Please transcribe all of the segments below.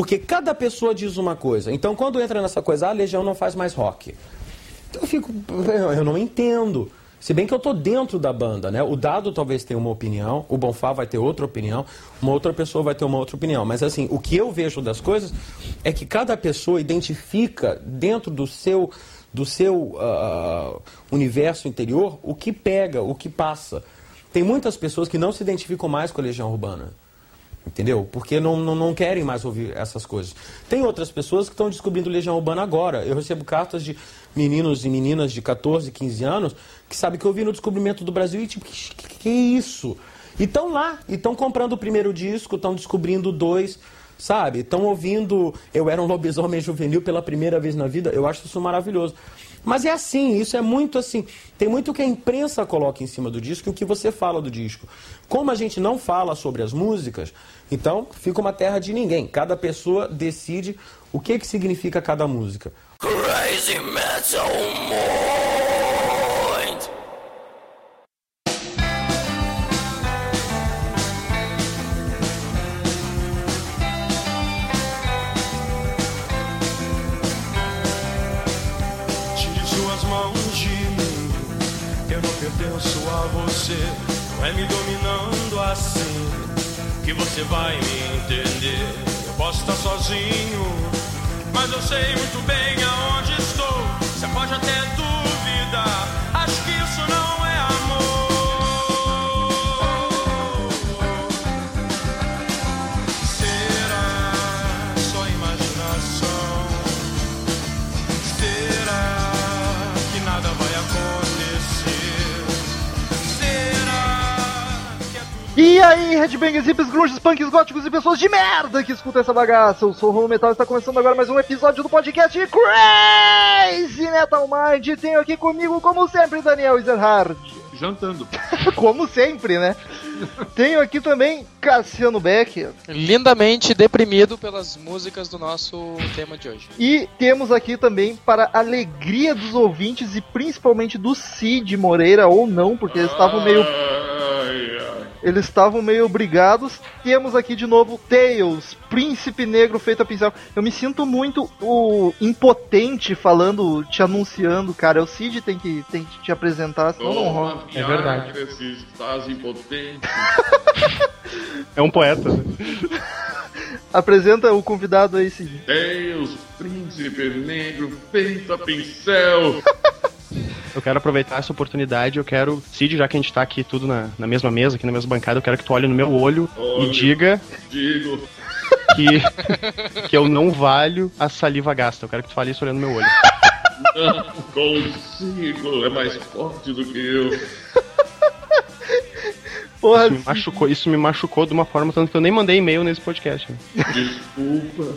Porque cada pessoa diz uma coisa. Então, quando entra nessa coisa, ah, a Legião não faz mais rock. Eu fico, eu não entendo. Se bem que eu estou dentro da banda, né? O Dado talvez tenha uma opinião, o Bonfá vai ter outra opinião, uma outra pessoa vai ter uma outra opinião. Mas assim, o que eu vejo das coisas é que cada pessoa identifica dentro do seu, do seu uh, universo interior o que pega, o que passa. Tem muitas pessoas que não se identificam mais com a Legião Urbana. Entendeu? Porque não, não, não querem mais ouvir essas coisas. Tem outras pessoas que estão descobrindo Legião Urbana agora. Eu recebo cartas de meninos e meninas de 14, 15 anos que sabem que eu vi no descobrimento do Brasil e tipo, que, que, que isso? E estão lá, e estão comprando o primeiro disco, estão descobrindo dois, sabe? Estão ouvindo Eu Era um Lobisomem Juvenil pela primeira vez na vida. Eu acho isso maravilhoso. Mas é assim, isso é muito assim. Tem muito que a imprensa coloca em cima do disco e o que você fala do disco. Como a gente não fala sobre as músicas, então fica uma terra de ninguém. Cada pessoa decide o que, que significa cada música. Crazy Metal Não é me dominando assim que você vai me entender. Eu posso estar sozinho, mas eu sei muito bem aonde estou. Você pode até duvidar, E aí, headbangers, hippies, grunges, punks, góticos e pessoas de merda que escutam essa bagaça. Eu sou o Romo Metal e está começando agora mais um episódio do podcast Crazy Metal Mind. E tenho aqui comigo, como sempre, Daniel Ezerhard. Jantando. como sempre, né? tenho aqui também Cassiano Becker. Lindamente deprimido pelas músicas do nosso tema de hoje. E temos aqui também, para alegria dos ouvintes e principalmente do Cid Moreira, ou não, porque eles estavam meio eles estavam meio obrigados. Temos aqui de novo Tails, príncipe negro feito a pincel. Eu me sinto muito o impotente falando, te anunciando, cara. O Cid tem que, tem que te apresentar, senão não rola. É verdade. Estás impotente. é um poeta. Né? Apresenta o convidado aí, Cid. Tails, príncipe negro feito a pincel. Eu quero aproveitar essa oportunidade, eu quero, Cid, já que a gente tá aqui tudo na, na mesma mesa, aqui na mesma bancada, eu quero que tu olhe no meu olho Olho, e diga. Digo. Que, que eu não valho a saliva gasta. Eu quero que tu fale isso olhando no meu olho. Não consigo, é mais forte do que eu. Porra, isso me, machucou, isso me machucou de uma forma tanto que eu nem mandei e-mail nesse podcast. Desculpa.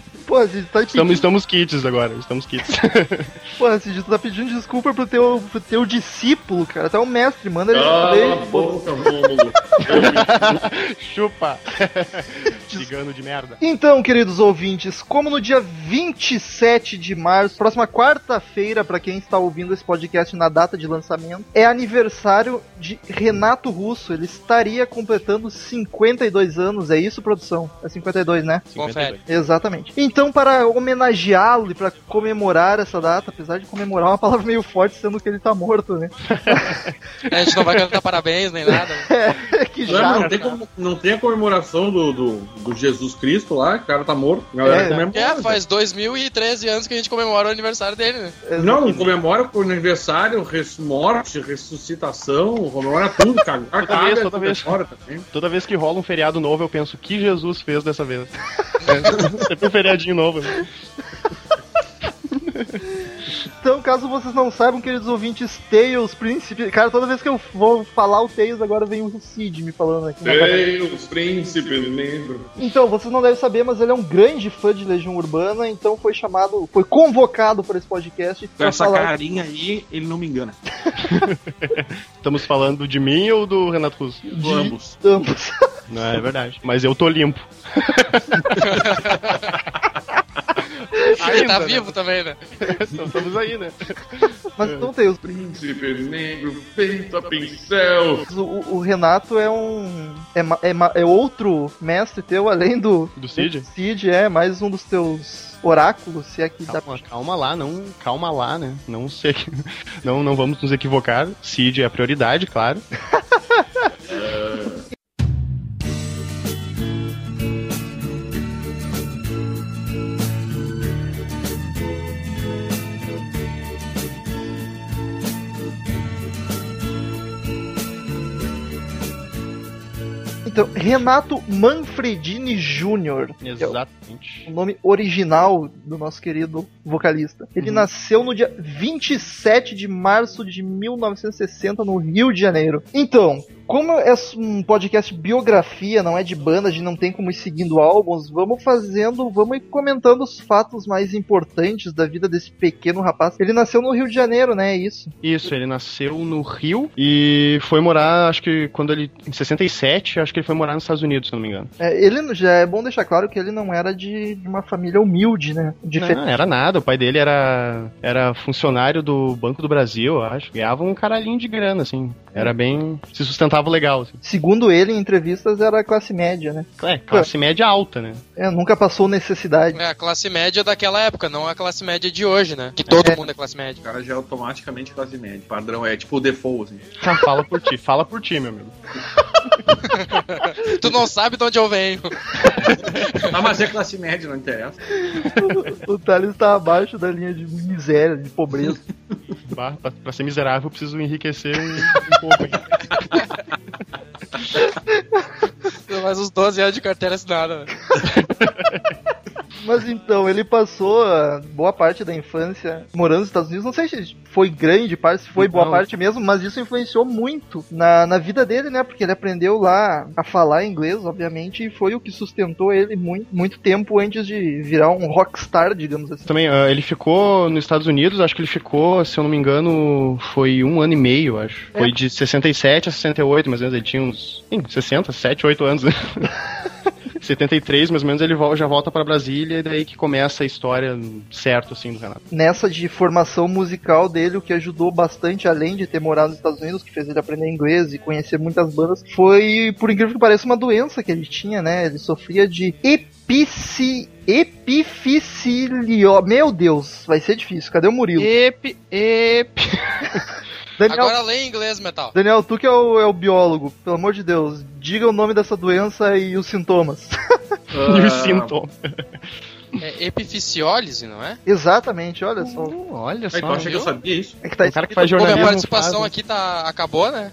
Pô, Cid, tá pedindo... estamos, estamos kits agora, estamos kits. Pô, Cid, tu tá pedindo desculpa pro teu, pro teu discípulo, cara. Até o mestre, manda ele ah, boca, Chupa. Cigano de merda. Então, queridos ouvintes, como no dia 27 de março, próxima quarta-feira, para quem está ouvindo esse podcast na data de lançamento, é aniversário de Renato Russo. Ele estaria completando 52 anos, é isso, produção? É 52, né? 52. Exatamente. Então, então, para homenageá-lo e para comemorar essa data, apesar de comemorar uma palavra meio forte, sendo que ele tá morto, né? a gente não vai cantar parabéns nem nada. É, que já. Não, não, tem, como, não tem a comemoração do, do, do, Jesus Cristo lá, o cara tá morto. A galera é, comemora. É, faz 2013 anos que a gente comemora o aniversário dele, né? Não, comemora o aniversário, res, morte, ressuscitação, comemora tudo, cara. toda, caga, vez, toda, vez, toda vez que rola um feriado novo, eu penso, que Jesus fez dessa vez? Sempre um feriadinho novo. Então, caso vocês não saibam, queridos ouvintes, Tails, príncipe. Cara, toda vez que eu vou falar o Tails, agora vem o Cid me falando aqui. Tails, príncipe negro. Então, vocês não devem saber, mas ele é um grande fã de Legião Urbana, então foi chamado, foi convocado para esse podcast. Com essa falar... carinha aí, ele não me engana. Estamos falando de mim ou do Renato Russo? De ambos. Ambos. Não, é verdade. Mas eu tô limpo. Ele tá né? vivo também, né? Então estamos aí, né? Mas não tem os Príncipe negro feito a pincel. O, o Renato é um. É, é, é outro mestre teu, além do. Do Cid? Cid, é, mais um dos teus oráculos, se é que dá Calma, calma lá, não, calma lá, né? Não sei, não, não vamos nos equivocar. Cid é a prioridade, claro. Então, Renato Manfredini Jr. que é Exatamente. o nome original do nosso querido vocalista. Ele nasceu no dia 27 de março de 1960 no Rio de Janeiro. Então, como é um podcast biografia, não é de banda, a gente não tem como ir seguindo álbuns, vamos fazendo, vamos ir comentando os fatos mais importantes da vida desse pequeno rapaz. Ele nasceu no Rio de Janeiro, né? É isso. Isso, ele nasceu no Rio e foi morar, acho que quando ele. Em 67, acho que ele foi morar nos Estados Unidos, se não me engano. É, ele já é bom deixar claro que ele não era de, de uma família humilde, né? Diferente. Não, era nada. O pai dele era, era funcionário do Banco do Brasil, acho. Ganhava um caralhinho de grana, assim. Era bem. Se sustentava legal, assim. Segundo ele, em entrevistas, era classe média, né? É, classe média alta, né? É, nunca passou necessidade. É a classe média daquela época, não a classe média de hoje, né? Que todo É. mundo é classe média. O cara já é automaticamente classe média. Padrão é tipo o default, assim. Ah, fala por ti, fala por ti, meu amigo. tu não sabe de onde eu venho. Ah, mas é classe média, não interessa. o Thales tá abaixo da linha de miséria, de pobreza. Bah, pra, pra ser miserável, eu preciso enriquecer um, hein? Mais uns 12 anos de carteira assinada. Mas então, ele passou ah, boa parte da infância morando nos Estados Unidos. Não sei se foi grande parte, se foi boa Não. parte mesmo, mas isso influenciou muito na, na vida dele, né? Porque ele aprendeu lá a falar inglês, obviamente, e foi o que sustentou ele muito, muito tempo antes de virar um rockstar, digamos assim. Também, ah, ele ficou nos Estados Unidos, acho que ele ficou, se eu não me engano, foi um ano e meio, acho. É. Foi de 67 a 68, mais ou menos, ele tinha uns sim, 60, 7, 8 anos, né? 73, mais ou menos, ele já volta pra Brasília e daí que começa a história certo, assim, do Renato. nessa de formação musical dele, o que ajudou bastante, além de ter morado nos Estados Unidos, que fez ele aprender inglês e conhecer muitas bandas, foi, por incrível que pareça, uma doença que ele tinha, né? Ele sofria de epici... epificilio... Meu Deus, vai ser difícil. Cadê o Murilo? Ep, ep. Daniel, Agora lê em inglês, Metal. Daniel, tu que é o, é o biólogo, pelo amor de Deus, diga o nome dessa doença e os sintomas. E o Ah, sintoma. É epifisiólise, não é? Exatamente, olha só. Olha Aí, só. tu acha que eu sabia isso? É que tá O cara que faz Pô, minha jornalismo participação faz, aqui tá acabou, né?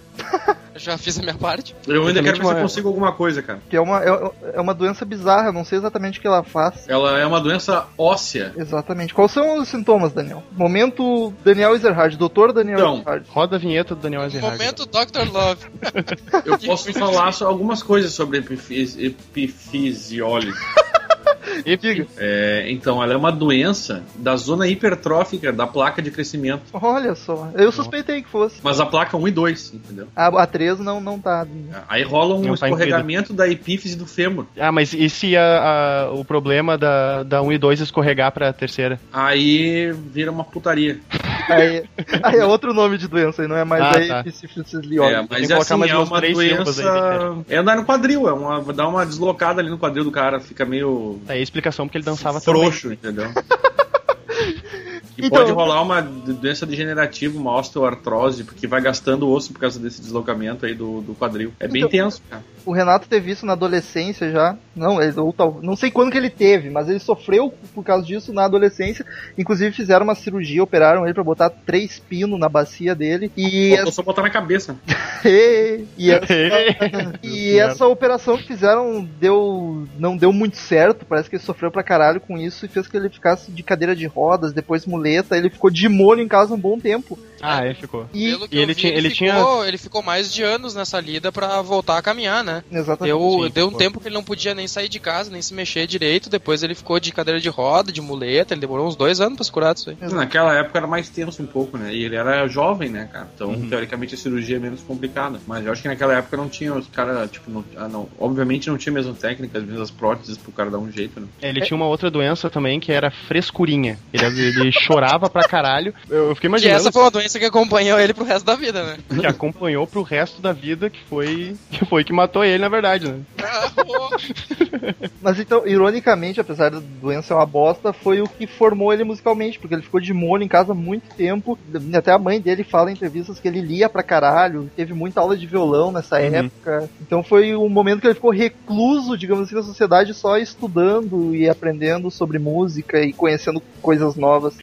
Eu já fiz a minha parte. Eu ainda quero ver se eu consigo alguma coisa, cara. que é uma, é, é uma doença bizarra, eu não sei exatamente o que ela faz. Ela é uma doença óssea. Exatamente. Quais são os sintomas, Daniel? Momento Daniel Ezerhard, doutor Daniel Então, Ezerhard. Roda a vinheta do Daniel Ezerhard. Momento Dr. Love. Eu posso falar só algumas coisas sobre epifis- epifisiólise. Diga. É, então, ela é uma doença da zona hipertrófica da placa de crescimento. Olha só, eu suspeitei que fosse. Mas a placa 1 e 2, entendeu? A, a 3 não, não tá. Aí rola um Não tá escorregamento da epífise do fêmur. Ah, mas e se a- a- o problema da, da 1 e 2 escorregar pra terceira? Aí vira uma putaria. Aí, aí é outro nome de doença, aí não é mais Ah, a tá. É, mas assim, mais é uma doença. aí, É andar no quadril, é uma, dá uma deslocada ali no quadril do cara, fica meio Tá aí a explicação porque ele dançava frouxo, entendeu? E Então- pode rolar uma doença degenerativa, uma osteoartrose, porque vai gastando osso por causa desse deslocamento aí do, do quadril. É bem Então- tenso, cara. O Renato teve isso na adolescência já. Não, ele, ou tal, não sei quando que ele teve, mas ele sofreu por causa disso na adolescência. Inclusive fizeram uma cirurgia, operaram ele pra botar três pinos na bacia dele. E Faltou só botar na cabeça. e essa, e essa operação que fizeram deu não deu muito certo. Parece que ele sofreu pra caralho com isso e fez que ele ficasse de cadeira de rodas, depois muleta. Ele ficou de molho em casa um bom tempo. Ah, é, ficou. E Pelo que e ele vi, tinha- ele ficou, ele ficou mais de anos nessa lida pra voltar a caminhar, né? exatamente. Deu, Sim, deu um tempo que ele não podia nem sair de casa, nem se mexer direito. Depois ele ficou de cadeira de roda, de muleta. Ele demorou uns dois anos pra se curar disso aí. Naquela época era mais tenso um pouco, né? E ele era jovem, né, cara? Então, Uhum. teoricamente, a cirurgia é menos complicada. Mas eu acho que naquela época não tinha os caras, tipo, não, ah, não, obviamente não tinha a mesma técnica, as mesmas próteses pro cara dar um jeito, né? Ele tinha uma outra doença também que era frescurinha. Ele, ele chorava pra caralho. Eu, eu fiquei E imaginando essa foi uma doença que acompanhou ele pro resto da vida, né? que acompanhou pro resto da vida, que foi que foi que matou ele, na verdade, né? Mas então, ironicamente, apesar da doença ser uma bosta, foi o que formou ele musicalmente, porque ele ficou de molho em casa há muito tempo. Até a mãe dele fala em entrevistas que ele lia pra caralho, teve muita aula de violão nessa época. Então foi um momento que ele ficou recluso, digamos assim, na sociedade, só estudando e aprendendo sobre música e conhecendo coisas novas.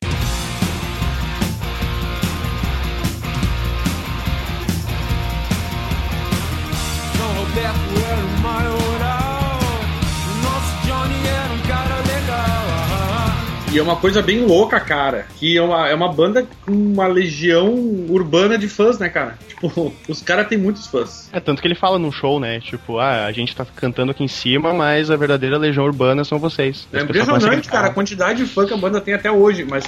E é uma coisa bem louca, cara. Que é uma, é uma banda com uma legião urbana de fãs, né, cara? Tipo, os caras têm muitos fãs. É tanto que ele fala num show, né? Tipo, ah, a gente tá cantando aqui em cima, mas a verdadeira legião urbana são vocês. É As impressionante, cara, a quantidade de fã que a banda tem até hoje. Mas,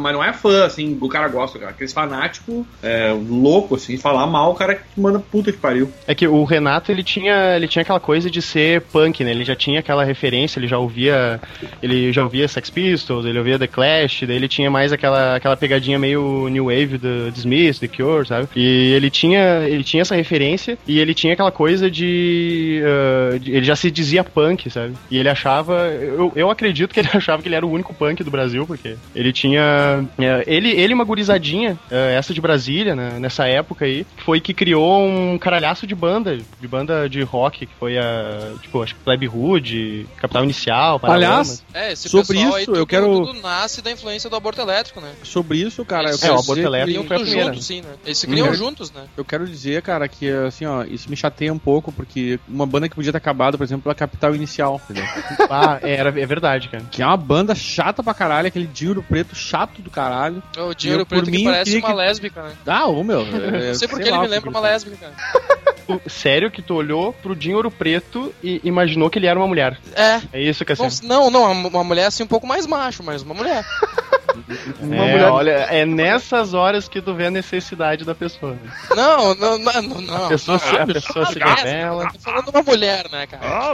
mas não é fã, assim, o cara gosta, cara. Aqueles fanáticos é, louco, assim, falar mal, o cara que manda puta que pariu. É que o Renato, ele tinha, ele tinha aquela coisa de ser punk, né? Ele já tinha aquela referência, ele já ouvia, ele já ouvia Sex Pistols, ele ouvia The Clash, daí ele tinha mais aquela, aquela pegadinha meio new wave do The Smiths, The Cure, sabe? E ele tinha, ele tinha essa referência e ele tinha aquela coisa de, ah, de- ele já se dizia punk, sabe? E ele achava, eu, eu acredito que ele achava que ele era o único punk do Brasil, porque ele tinha, é, ele, ele e uma gurizadinha, é, essa de Brasília, né, nessa época aí, foi que criou um caralhaço de banda, de banda de rock, que foi a, tipo, acho que Plebe Hood, Capital Inicial, Aliás, É, esse Sobre isso, eu quero- tudo nasce da influência do aborto elétrico, né? sobre isso, cara, eu Eles É, quero o aborto dizer elétrico criam foi a tudo primeira. juntos, sim, né? Eles se criam Uhum. juntos, né? Eu quero dizer, cara, que assim, ó, isso me chateia um pouco, porque uma banda que podia ter acabado, por exemplo, a Capital Inicial, entendeu? Ah, é, era, é verdade, cara. que é uma banda chata pra caralho, aquele dinheiro preto chato do caralho. O dinheiro Eu, por preto mim, que eu parece uma que- lésbica, né? Ah, ô meu. é- Não sei porque sei ele lá me lembra que uma lésbica, cara. Sério que tu olhou pro Dinho Ouro Preto e imaginou que ele era uma mulher. É. É isso, Cassiano. Não, não, uma, uma mulher assim um pouco mais macho, mas uma mulher. Uma é, mulher- olha, é nessas horas que tu vê a necessidade da pessoa. né? Não, não, não, não. não. A pessoa, se, a pessoa se revela. Tô falando uma mulher, né, cara?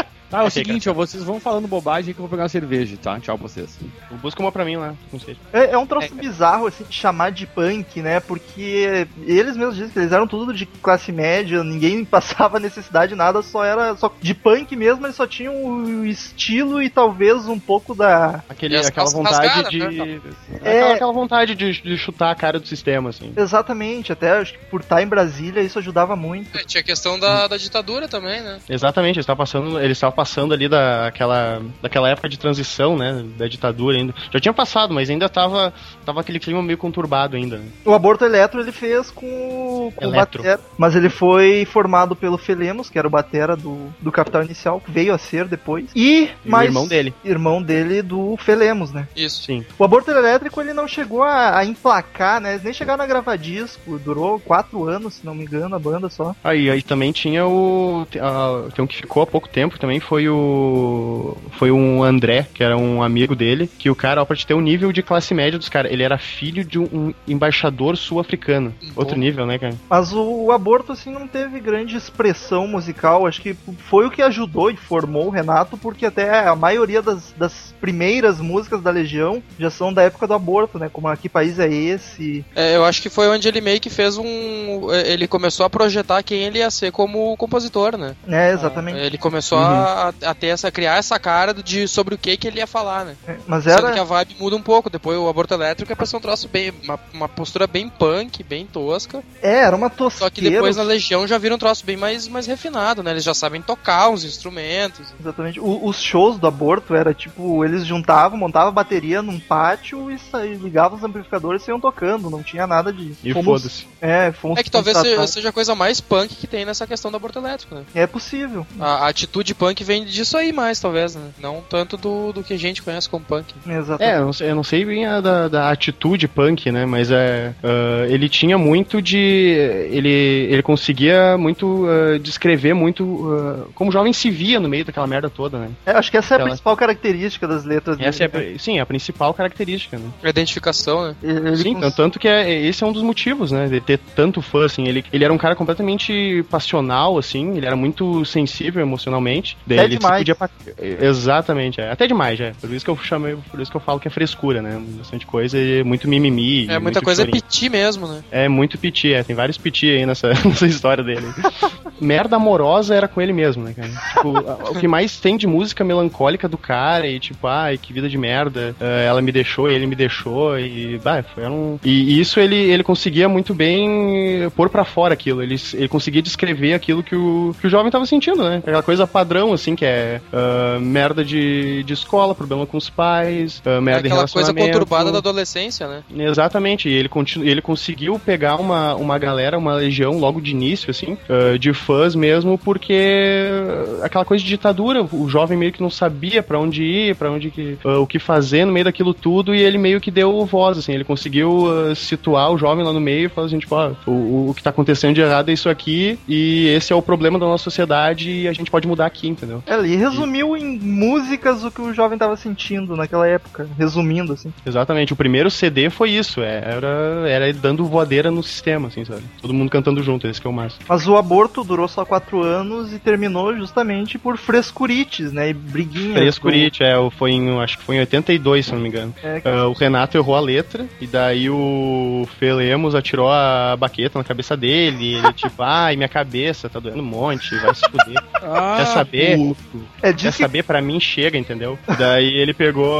Tá, é o seguinte, ó, vocês vão falando bobagem que eu vou pegar uma cerveja, tá? Tchau pra vocês. Busca uma pra mim lá, não sei. É, é um troço bizarro, assim, de chamar de punk, né? Porque eles mesmos dizem que eles eram tudo de classe média, ninguém passava necessidade, nada, só era. Só de punk mesmo, eles só tinham o estilo e talvez um pouco da. Aquele, as aquela vontade de. né? É. Aquela, aquela vontade de, de chutar a cara do sistema, assim. Exatamente, até acho que por estar em Brasília isso ajudava muito. É, Tinha a questão da, da ditadura também, né? Exatamente, eles estavam passando, eles estavam passando ali daquela, daquela época de transição, né, da ditadura ainda. Já tinha passado, mas ainda tava, tava aquele clima meio conturbado ainda. né? O aborto eletro ele fez com, o- com o. Batera, mas ele foi formado pelo Felemos, que era o batera do, do Capital Inicial, que veio a ser depois. E, E o mais irmão dele. Irmão dele do Felemos, né? Isso. Sim. O aborto elétrico ele não chegou a, a emplacar, né? Eles nem chegaram a gravar disco, durou quatro anos, se não me engano, a banda só. Aí, aí também tinha o. a- Tem um que ficou há pouco tempo também, foi o. Foi um André, que era um amigo dele, que o cara, ó, pra te ter o nível de classe média dos caras, ele era filho de um, um embaixador sul-africano. Outro nível, né, cara? Mas o, o aborto, assim, não teve grande expressão musical. Acho que foi o que ajudou e formou o Renato, porque até a maioria das, das primeiras músicas da Legião já são da época do aborto, né? Como a Que País é Esse? É, eu acho que foi onde ele meio que fez um. Ele começou a projetar quem ele ia ser como compositor, né? É, exatamente. Ele começou a, a ter essa, criar essa cara de sobre o que, que ele ia falar, né? É, Mas Sendo era. que a vibe muda um pouco. Depois o aborto elétrico é pra ser um troço bem. Uma, uma postura bem punk, bem tosca. É, era uma tosqueira. Só que depois na Legião já vira um troço bem mais, mais refinado, né? Eles já sabem tocar uns instrumentos. Exatamente. O- os shows do aborto era tipo, eles juntavam, montavam a bateria num pátio e, e ligavam os amplificadores e iam tocando. Não tinha nada de. E fomos- foda-se. É, fomos É que talvez seja, seja a coisa mais punk que tem nessa questão do aborto elétrico, né? É possível. A, a atitude punk vem disso aí mais, talvez, né? Não tanto do, do que a gente conhece como punk. Exatamente. É, eu não sei, eu não sei bem a da, da atitude punk, né? Mas é, ah, ele tinha muito de. Ele, ele conseguia muito ah, descrever muito ah, como o jovem se via no meio daquela merda toda, né? É, acho que essa é a Ela- principal característica das letras dele. Essa é, né? a- sim, a principal característica, né? A identificação, né? Ele Sim, cons- tanto, tanto que é, esse é um dos motivos, né, de ter tanto fã, assim, ele, ele era um cara completamente passional, assim, ele era muito sensível emocionalmente, daí Até ele demais. podia Exatamente, é, até demais, é, por isso que eu chamei, por isso que eu falo que é frescura, né, bastante coisa, e muito mimimi. É, muita muito coisa é chorinho. piti mesmo, né? É muito piti, é, tem vários piti aí nessa, nessa história dele. Merda amorosa era com ele mesmo, né, cara? Tipo, o que mais tem de música melancólica do cara e tipo, ai, que vida de merda, eh, ela me deixou, ele me deixou e, bah, foi um... E isso ele, ele conseguia muito bem pôr pra fora aquilo, ele, ele conseguia descrever aquilo que o, que o jovem tava sentindo, né? Aquela coisa padrão, assim, que é ah, merda de, de escola, problema com os pais, É merda em aquela coisa conturbada da adolescência, né? Exatamente, e ele, continu, ele conseguiu pegar uma, uma galera, uma legião logo de início, assim, ah, de fãs mesmo, porque aquela coisa de ditadura, o jovem meio que não sabia pra onde ir, pra onde que, o que fazer no meio daquilo tudo, e ele meio que deu voz, assim, ele conseguiu situar o jovem lá no meio e falar assim, tipo, ah, o, o que tá acontecendo de errado é isso aqui, e esse é o problema da nossa sociedade e a gente pode mudar aqui, entendeu? É, Ele resumiu em músicas o que o jovem tava sentindo naquela época, resumindo, assim. Exatamente, o primeiro CD foi isso, é, era, era ele dando voadeira no sistema, assim, sabe? Todo mundo cantando junto, esse que é o máximo. Mas o aborto durou só quatro anos e terminou justamente por frescurites, né? E briguinhas. Frescurite, é, o- foi em, acho que foi em 82, se não me engano. É, Ah, o Renato errou a letra, e daí o Fê Lemos atirou a baqueta na cabeça dele, e ele tipo, ai, minha cabeça tá doendo um monte, vai se fuder. Ah, Quer saber? É, Quer diz que saber? Pra mim chega, entendeu? Daí ele pegou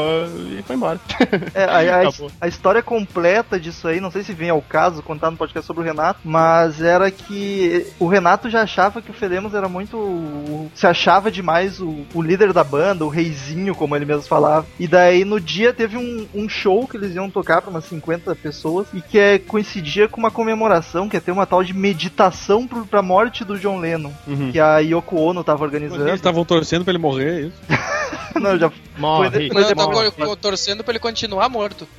e foi embora. É, a, a- a história completa disso aí, não sei se vem ao caso contar no podcast sobre o Renato, mas era que o Renato já achava que o Felemos era muito. se achava demais o, o líder da banda, o reizinho, como ele mesmo falava. E daí no dia teve um, um show que eles iam tocar pra umas 50 pessoas e que é, coincidia com uma comemoração, que ia ter uma tal de meditação pro, pra morte do John Lennon, Uhum. que a Yoko Ono tava organizando. Estavam torcendo pra ele morrer, é isso? não, já Morre. Foi- Não, depois- co- co- torcendo pra ele continuar morto.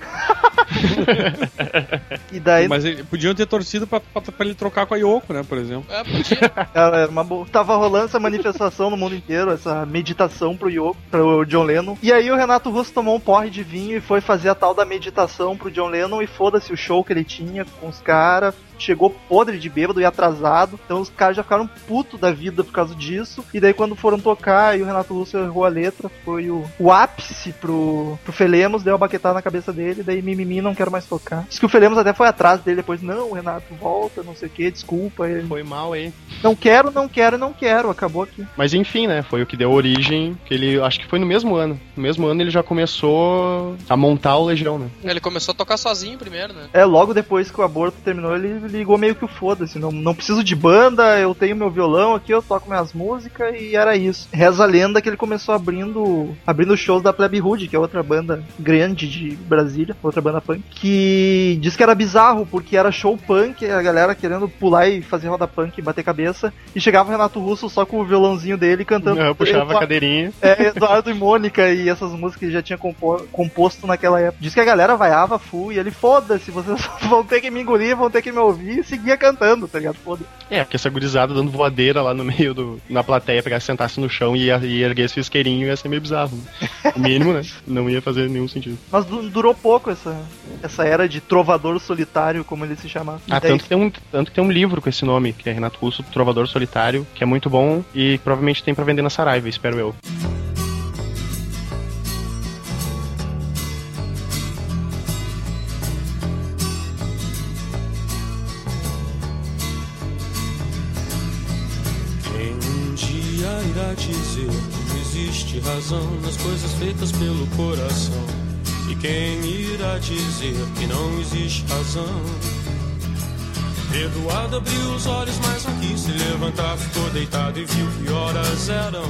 E daí Mas ele- podiam ter torcido pra, pra, pra ele trocar com a Yoko, né, por exemplo. É, podia. Ela era uma boa. Tava rolando essa manifestação no mundo inteiro, essa meditação pro Yoko, pro John Lennon. E aí o Renato Russo tomou um porre de vinho e foi fazer a tal da meditação pro John Lennon e foda-se o show que ele tinha com os caras. Chegou podre de bêbado e atrasado. Então os caras já ficaram puto da vida por causa disso. E daí quando foram tocar e o Renato Russo errou a letra, foi o, o ápice pro, pro Felemos, deu a baquetada na cabeça dele, daí mimimi, não quero mais tocar. Diz que o Felemos até foi atrás dele depois, não, Renato, volta, não sei o que, desculpa. Ele, Foi mal aí. não quero, não quero, não quero. Acabou aqui. Mas enfim, né? Foi o que deu origem. Que ele. Acho que foi no mesmo ano. No mesmo ano ele já começou a montar o Legião, né? Ele começou a tocar sozinho primeiro, né? É, logo depois que o aborto terminou, ele ligou meio que o foda-se. Não, não preciso de banda, eu tenho meu violão aqui, eu toco minhas músicas e era isso. Reza a lenda que ele começou abrindo abrindo shows da Plebe Hood, que é outra banda grande de Brasília, outra banda punk, que diz que era bizarro, porque era show punk, a galera querendo pular e fazer roda punk e bater cabeça, e chegava o Renato Russo só com o violãozinho dele cantando. Eu puxava a Eduardo- cadeirinha. É, Eduardo e Mônica e essas músicas que ele já tinha compo- composto naquela época. Diz que a galera vaiava full e ele, foda-se, vocês vão ter que me engolir, vão ter que me ouvir e seguia cantando, tá ligado? Foda. É, porque essa gurizada dando voadeira lá no meio do. na plateia, pegar, sentasse no chão e, e erguesse o isqueirinho ia ser meio bizarro. Né? O mínimo, né? Não ia fazer nenhum sentido. Mas du- durou pouco essa, essa era de trovador solitário, como ele se chamava. Ah, tanto que, tem um, tanto tem um livro com esse nome, que é Renato Russo, Trovador Solitário, que é muito bom e provavelmente tem pra vender na Saraiva, espero eu. Irá dizer que existe razão nas coisas feitas pelo coração? E quem irá dizer que não existe razão? Eduardo abriu os olhos, mas não quis se levantar, ficou deitado e viu que horas eram.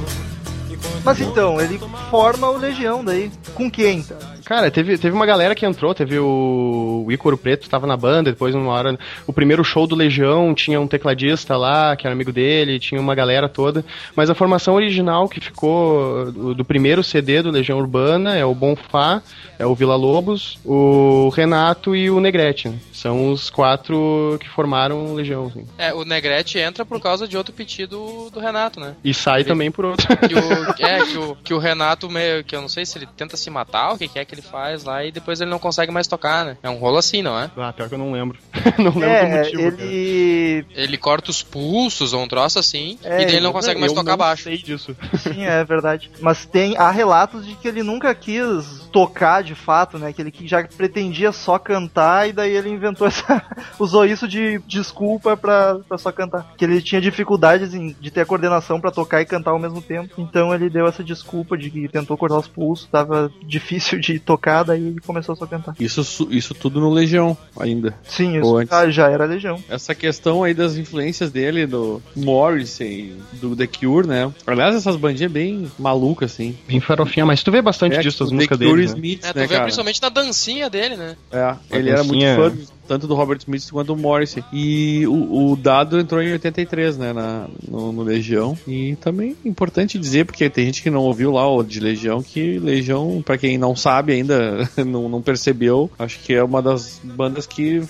Mas então, ele forma o Legião daí. Com quem? Cara, teve, teve uma galera que entrou, teve o, o Ícoro Preto, tava na banda, depois numa hora. O primeiro show do Legião tinha um tecladista lá, que era amigo dele, tinha uma galera toda. Mas a formação original que ficou do, do primeiro CD do Legião Urbana é o Bonfá, é o Vila Lobos, o Renato e o Negrete. né? São os quatro que formaram o Legião. assim. É, o Negrete entra por causa de outro pedido do Renato, né? E sai também por outro. Que o, é, que o, que o Renato meio. Que eu não sei se ele tenta se matar, o que, que é que ele faz lá, e depois ele não consegue mais tocar, né? É um rolo assim, não é? ah, pior que eu não lembro. não lembro do É, motivo. cara. ele. Ele corta os pulsos ou um troço assim, É, e daí ele não consegue mais eu tocar não baixo. sei disso. Sim, é verdade. Mas tem há relatos de que ele nunca quis tocar de fato, né? Que ele que já pretendia só cantar e daí ele inventou essa. usou isso de desculpa pra, pra só cantar. Que ele tinha dificuldades em, de ter a coordenação pra tocar e cantar ao mesmo tempo. Então ele deu essa desculpa de que tentou cortar os pulsos, tava difícil de tocar, daí ele começou só a cantar. Isso, isso tudo no Legião ainda. Sim, isso ah, já era legião. Essa questão aí das influências dele, do Morrissey, do The Cure, né? Aliás, essas bandinhas bem malucas, assim. Bem farofinha, mas tu vê bastante É, disso, as o músicas The Cure dele. Né? Smith, É, né, cara? principalmente na dancinha dele, né? É, ele era muito fã tanto do Robert Smith quanto do Morrissey. E o, o Dado entrou em 83, né, na, no, no Legião. E também é importante dizer, porque tem gente que não ouviu lá o de Legião, que Legião, pra quem não sabe ainda, não, não percebeu, acho que é uma das bandas que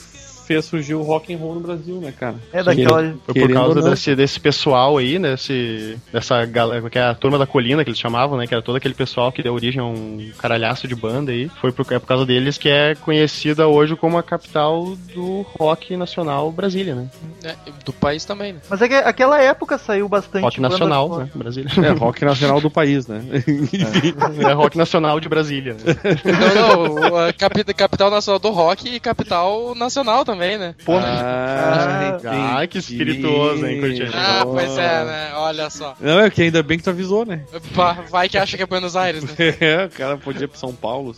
fez surgir o rock and roll no Brasil, né, cara? É daquela. Foi por causa não. desse, desse pessoal aí, né? Esse, dessa galera, que é a turma da colina que eles chamavam, né? Que era todo aquele pessoal que deu origem a um caralhaço de banda aí. Foi por, é por causa deles que é conhecida hoje como a capital do rock nacional Brasília, né? É, do país também, né? Mas é que aquela época saiu bastante. Rock nacional, né? Brasília. É, rock nacional do país, né? É rock nacional de Brasília, né? Não, não, o- a capi- capital nacional do rock e capital nacional também, né? Ah, Ah, que espirituoso, hein, Curtinho? Ah, pois é, né? Olha só. Não, é que ainda bem que tu avisou, né? Vai que acha que é Buenos Aires, né? É, o cara podia ir pra São Paulo?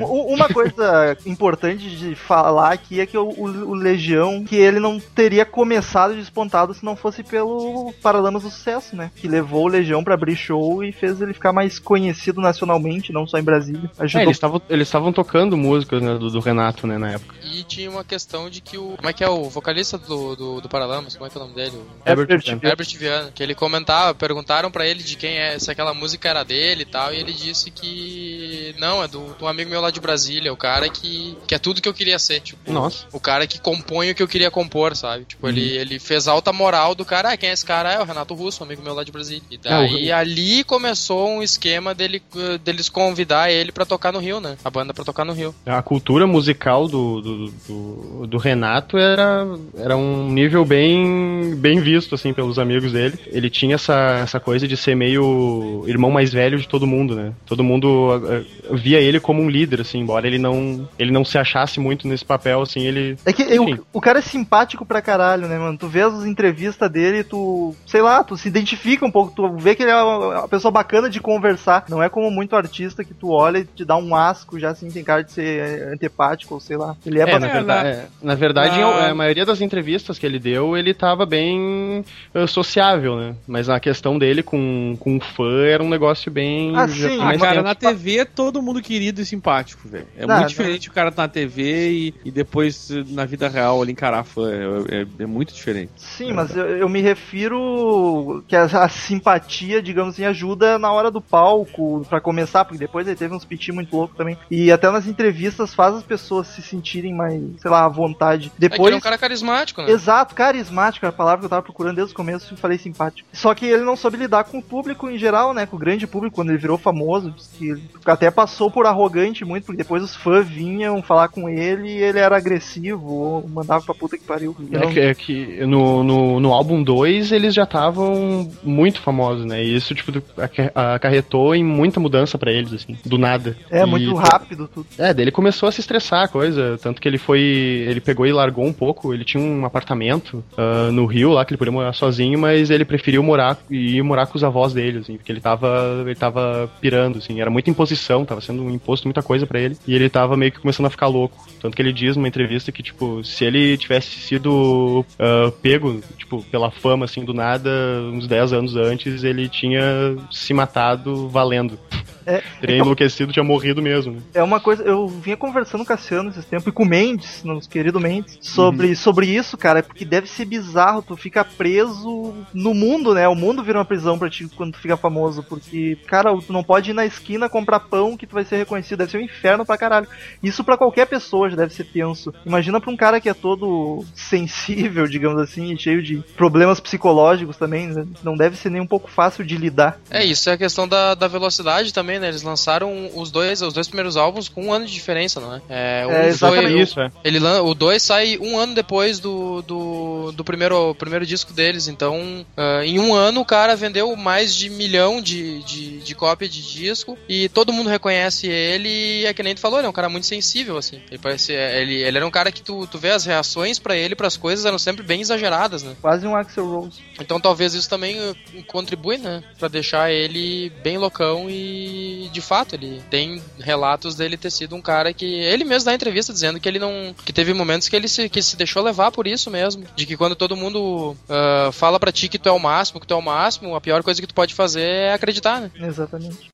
U- Uma coisa importante de falar aqui é que o, o- o Legião, que ele não teria começado despontado se não fosse pelo Paralamas do Sucesso, né? Que levou o Legião pra abrir show e fez ele ficar mais conhecido nacionalmente, não só em Brasília. É, Ajudou. eles estavam eles estavam tocando músicas né, do, do Renato, né, na época. E tinha uma questão de que o. Como é que é o vocalista do, do, do Paralamas? Como é que é o nome dele? O Herbert Herbert Viana. Herbert Viana. Que ele comentava, perguntaram pra ele de quem é, se aquela música era dele e tal, e ele disse que. Não, é do, um amigo meu lá de Brasília, o cara que, que é tudo que eu queria ser. Tipo, Nossa. o cara que compõe o que eu queria compor, sabe? Tipo, ele, ele fez alta moral do cara. Ah, quem é esse cara? É o Renato Russo, um amigo meu lá de Brasília. E daí ali começou um esquema dele, deles convidar ele pra tocar no Rio, né? A banda pra tocar no Rio. A cultura musical do, do, do, do Renato era, era um nível bem, bem visto, assim, pelos amigos dele. Ele tinha essa, essa coisa de ser meio irmão mais velho de todo mundo, né? Todo mundo eh, via ele como um líder, assim, embora ele não, ele não se achasse muito nesse papel, assim, ele... É que o, o cara é simpático pra caralho, né, mano? Tu vê as entrevistas dele, tu, sei lá, tu se identifica um pouco, tu vê que ele é uma pessoa bacana de conversar. Não é como muito artista que tu olha e te dá um asco, já assim, tem cara de ser antipático, ou sei lá. Ele é, É, bacana. na verdade, é, na verdade na- a maioria das entrevistas que ele deu, ele tava bem eh, sociável, né? Mas a questão dele com, com fã era um negócio bem... Ah, já sim, Ah, cara, na TV é todo mundo querido e simpático, velho. É Não, muito não. diferente o cara tá na TV e, e depois eh, na vida real ele encarar fã. É, é- é muito diferente. Sim, mas eu, eu me refiro que a, a simpatia, digamos assim, ajuda na hora do palco, pra começar, porque depois ele teve uns piti muito louco também. E até nas entrevistas faz as pessoas se sentirem mais, sei lá, à vontade. É que ele Depois. é um cara carismático, né? Exato, carismático, era a palavra que eu tava procurando desde o começo e falei simpático. Só que ele não soube lidar com o público em geral, né? Com o grande público, quando ele virou famoso. Que ele até passou por arrogante muito, porque depois os fãs vinham falar com ele e ele era agressivo, ou mandava pra puta que pariu. É que, é que no, no, no álbum 2 eles já estavam muito famosos, né? E isso, tipo, aca- acarretou em muita mudança pra eles, assim, do nada. É, E- muito rápido tudo. É, daí ele começou a se estressar a coisa, tanto que ele foi. Ele pegou e largou um pouco. Ele tinha um apartamento ah, no Rio lá que ele podia morar sozinho, mas ele preferiu morar e ir morar com os avós dele, assim, porque ele tava. ele tava pirando, assim, era muita imposição, tava sendo um imposto muita coisa pra ele, e ele tava meio que começando a ficar louco. Tanto que ele diz numa entrevista que, tipo, se ele tivesse sido ah, pego, tipo, pela fama, assim, do nada, uns 10 anos antes, ele tinha se matado valendo. É, Teria então, enlouquecido, tinha morrido mesmo. Né? É uma coisa, eu vinha conversando com o Cassiano esses tempos e com o Mendes, nosso querido Mendes, sobre, uhum. sobre isso, cara, porque deve ser bizarro, tu fica preso no mundo, né? O mundo vira uma prisão pra ti quando tu fica famoso, porque, cara, tu não pode ir na esquina comprar pão que tu vai ser reconhecido, deve ser um inferno pra caralho. Isso para qualquer pessoa já deve ser tenso. Imagina pra um cara que é todo sensível, digamos assim, cheio de problemas psicológicos também, né? não deve ser nem um pouco fácil de lidar. É, isso é a questão da, da velocidade também, né? Eles lançaram os dois, os dois primeiros álbuns com um ano de diferença, não é? É, um é exatamente foi, isso, é. Ele, o 2 sai um ano depois do, do, do primeiro, primeiro disco deles, então uh, em um ano o cara vendeu mais de milhão de, de, de cópia de disco e todo mundo reconhece ele e é que nem tu falou, ele é um cara muito sensível, assim. Ele parece, ele, ele era um cara que tu, tu vê as reações para ele, para as coisas eram sempre bem exageradas, né? Quase um Axel Rose. Então talvez isso também uh, contribui, né? Pra deixar ele bem loucão e de fato ele tem relatos dele ter sido um cara que ele mesmo dá entrevista dizendo que ele não que teve momentos que ele se, que se deixou levar por isso mesmo, de que quando todo mundo uh, fala para ti que tu é o máximo, que tu é o máximo, a pior coisa que tu pode fazer é acreditar, né? Exatamente.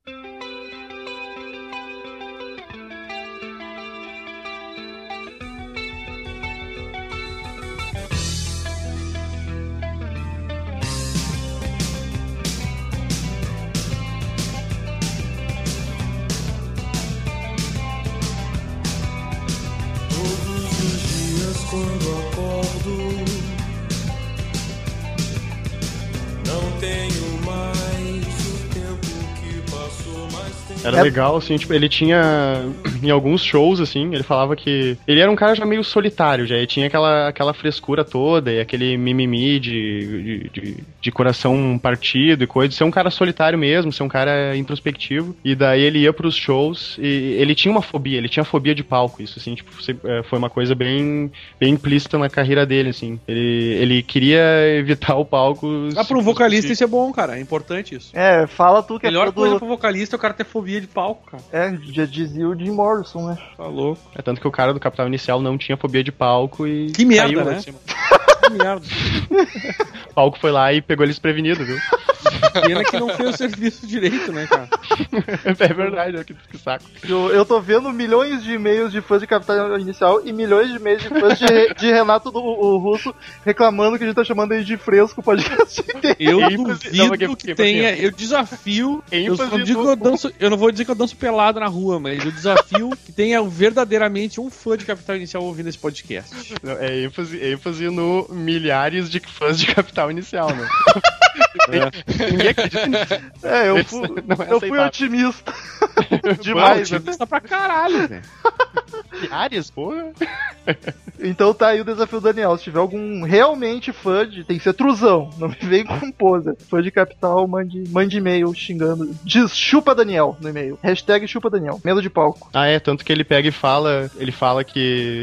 Legal, assim, tipo, ele tinha. Em alguns shows, assim, ele falava que. Ele era um cara já meio solitário, já. Ele tinha aquela, aquela frescura toda e aquele mimimi de, de, de, de coração partido e coisa. Ser um cara solitário mesmo, ser um cara introspectivo. E daí ele ia pros shows e ele tinha uma fobia, ele tinha fobia de palco, isso, assim, tipo, é, foi uma coisa bem, bem implícita na carreira dele, assim. Ele, ele queria evitar o palco. Ah, pro vocalista isso é bom, cara. É importante isso. É, fala tu que a melhor é coisa pro vocalista é o cara ter fobia de palco, cara. É, já dizia o Jim Morrison, né? Tá louco. É tanto que o cara do Capital Inicial não tinha fobia de palco e. Que merda, né? que merda. o palco foi lá e pegou ele desprevenido, viu? Pena que não fez o serviço direito, né, cara? é verdade, né? que, que saco. Eu, eu tô vendo milhões de e-mails de fãs de Capital Inicial e milhões de e-mails de fãs de, de Renato do o Russo reclamando que a gente tá chamando ele de fresco o podcast Eu duvido não, que tenha. Eu desafio. Eu, não digo que eu, danço, eu não vou dizer que eu danço pelado na rua, mas eu desafio que tenha verdadeiramente um fã de Capital Inicial ouvindo esse podcast. Não, é ênfase, ênfase no milhares de fãs de Capital Inicial, né? É. Ninguém acredita nisso. É, eu fui, é eu fui otimista. Demais, Pô, otimista pra caralho, velho. Ares, porra. Então tá aí o desafio do Daniel. Se tiver algum realmente fã de. Tem que ser truzão. Não me vem com poser. Fã de capital, mande, mande e-mail xingando. Diz chupa Daniel no e-mail. Hashtag chupa Daniel. Medo de palco. Ah, é. Tanto que ele pega e fala. Ele fala que.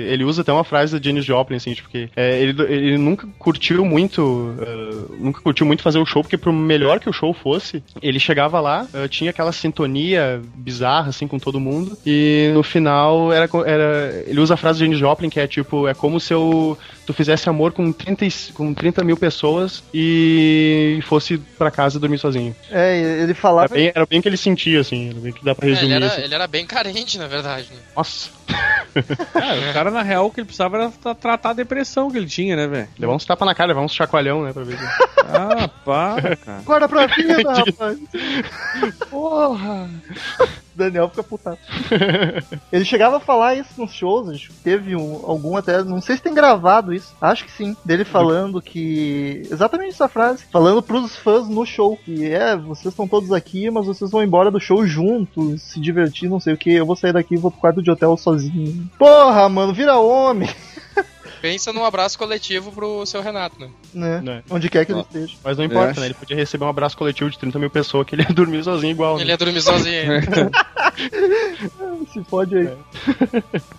Ele usa até uma frase da Janis Joplin, assim, tipo, que é, ele, ele nunca curtiu muito. Uh, nunca curtiu muito fazer o show, porque pro melhor que o show fosse, ele chegava lá, uh, tinha aquela sintonia bizarra, assim, com todo mundo. E no final era, era. Ele usa a frase de Janis Joplin, que é tipo, é como se eu, tu fizesse amor com 30, com 30 mil pessoas e fosse pra casa dormir sozinho. É, ele falava. Era bem, era bem que ele sentia, assim, era bem que dá pra resumir. É, ele, era, assim. ele era bem carente, na verdade. Né? Nossa. É, o cara, na real, o que ele precisava era tratar a depressão que ele tinha, né, velho? Levar uns tapas na cara, levar uns chacoalhão, né, pra ver. ah, para, cara. Guarda pra vida, rapaz. Porra. Daniel fica putado. Ele chegava a falar isso nos shows, a gente teve um, algum até, não sei se tem gravado isso, acho que sim, dele falando que. Exatamente essa frase, falando pros fãs no show, que é, vocês estão todos aqui, mas vocês vão embora do show juntos, se divertir, não sei o que, eu vou sair daqui e vou pro quarto de hotel sozinho. Porra, mano, vira homem! Pensa num abraço coletivo pro seu Renato, né? né? né? Onde quer que ele esteja. Mas não importa, é. né? Ele podia receber um abraço coletivo de 30 mil pessoas que ele ia dormir sozinho igual. Ele né? ia dormir sozinho. se pode aí.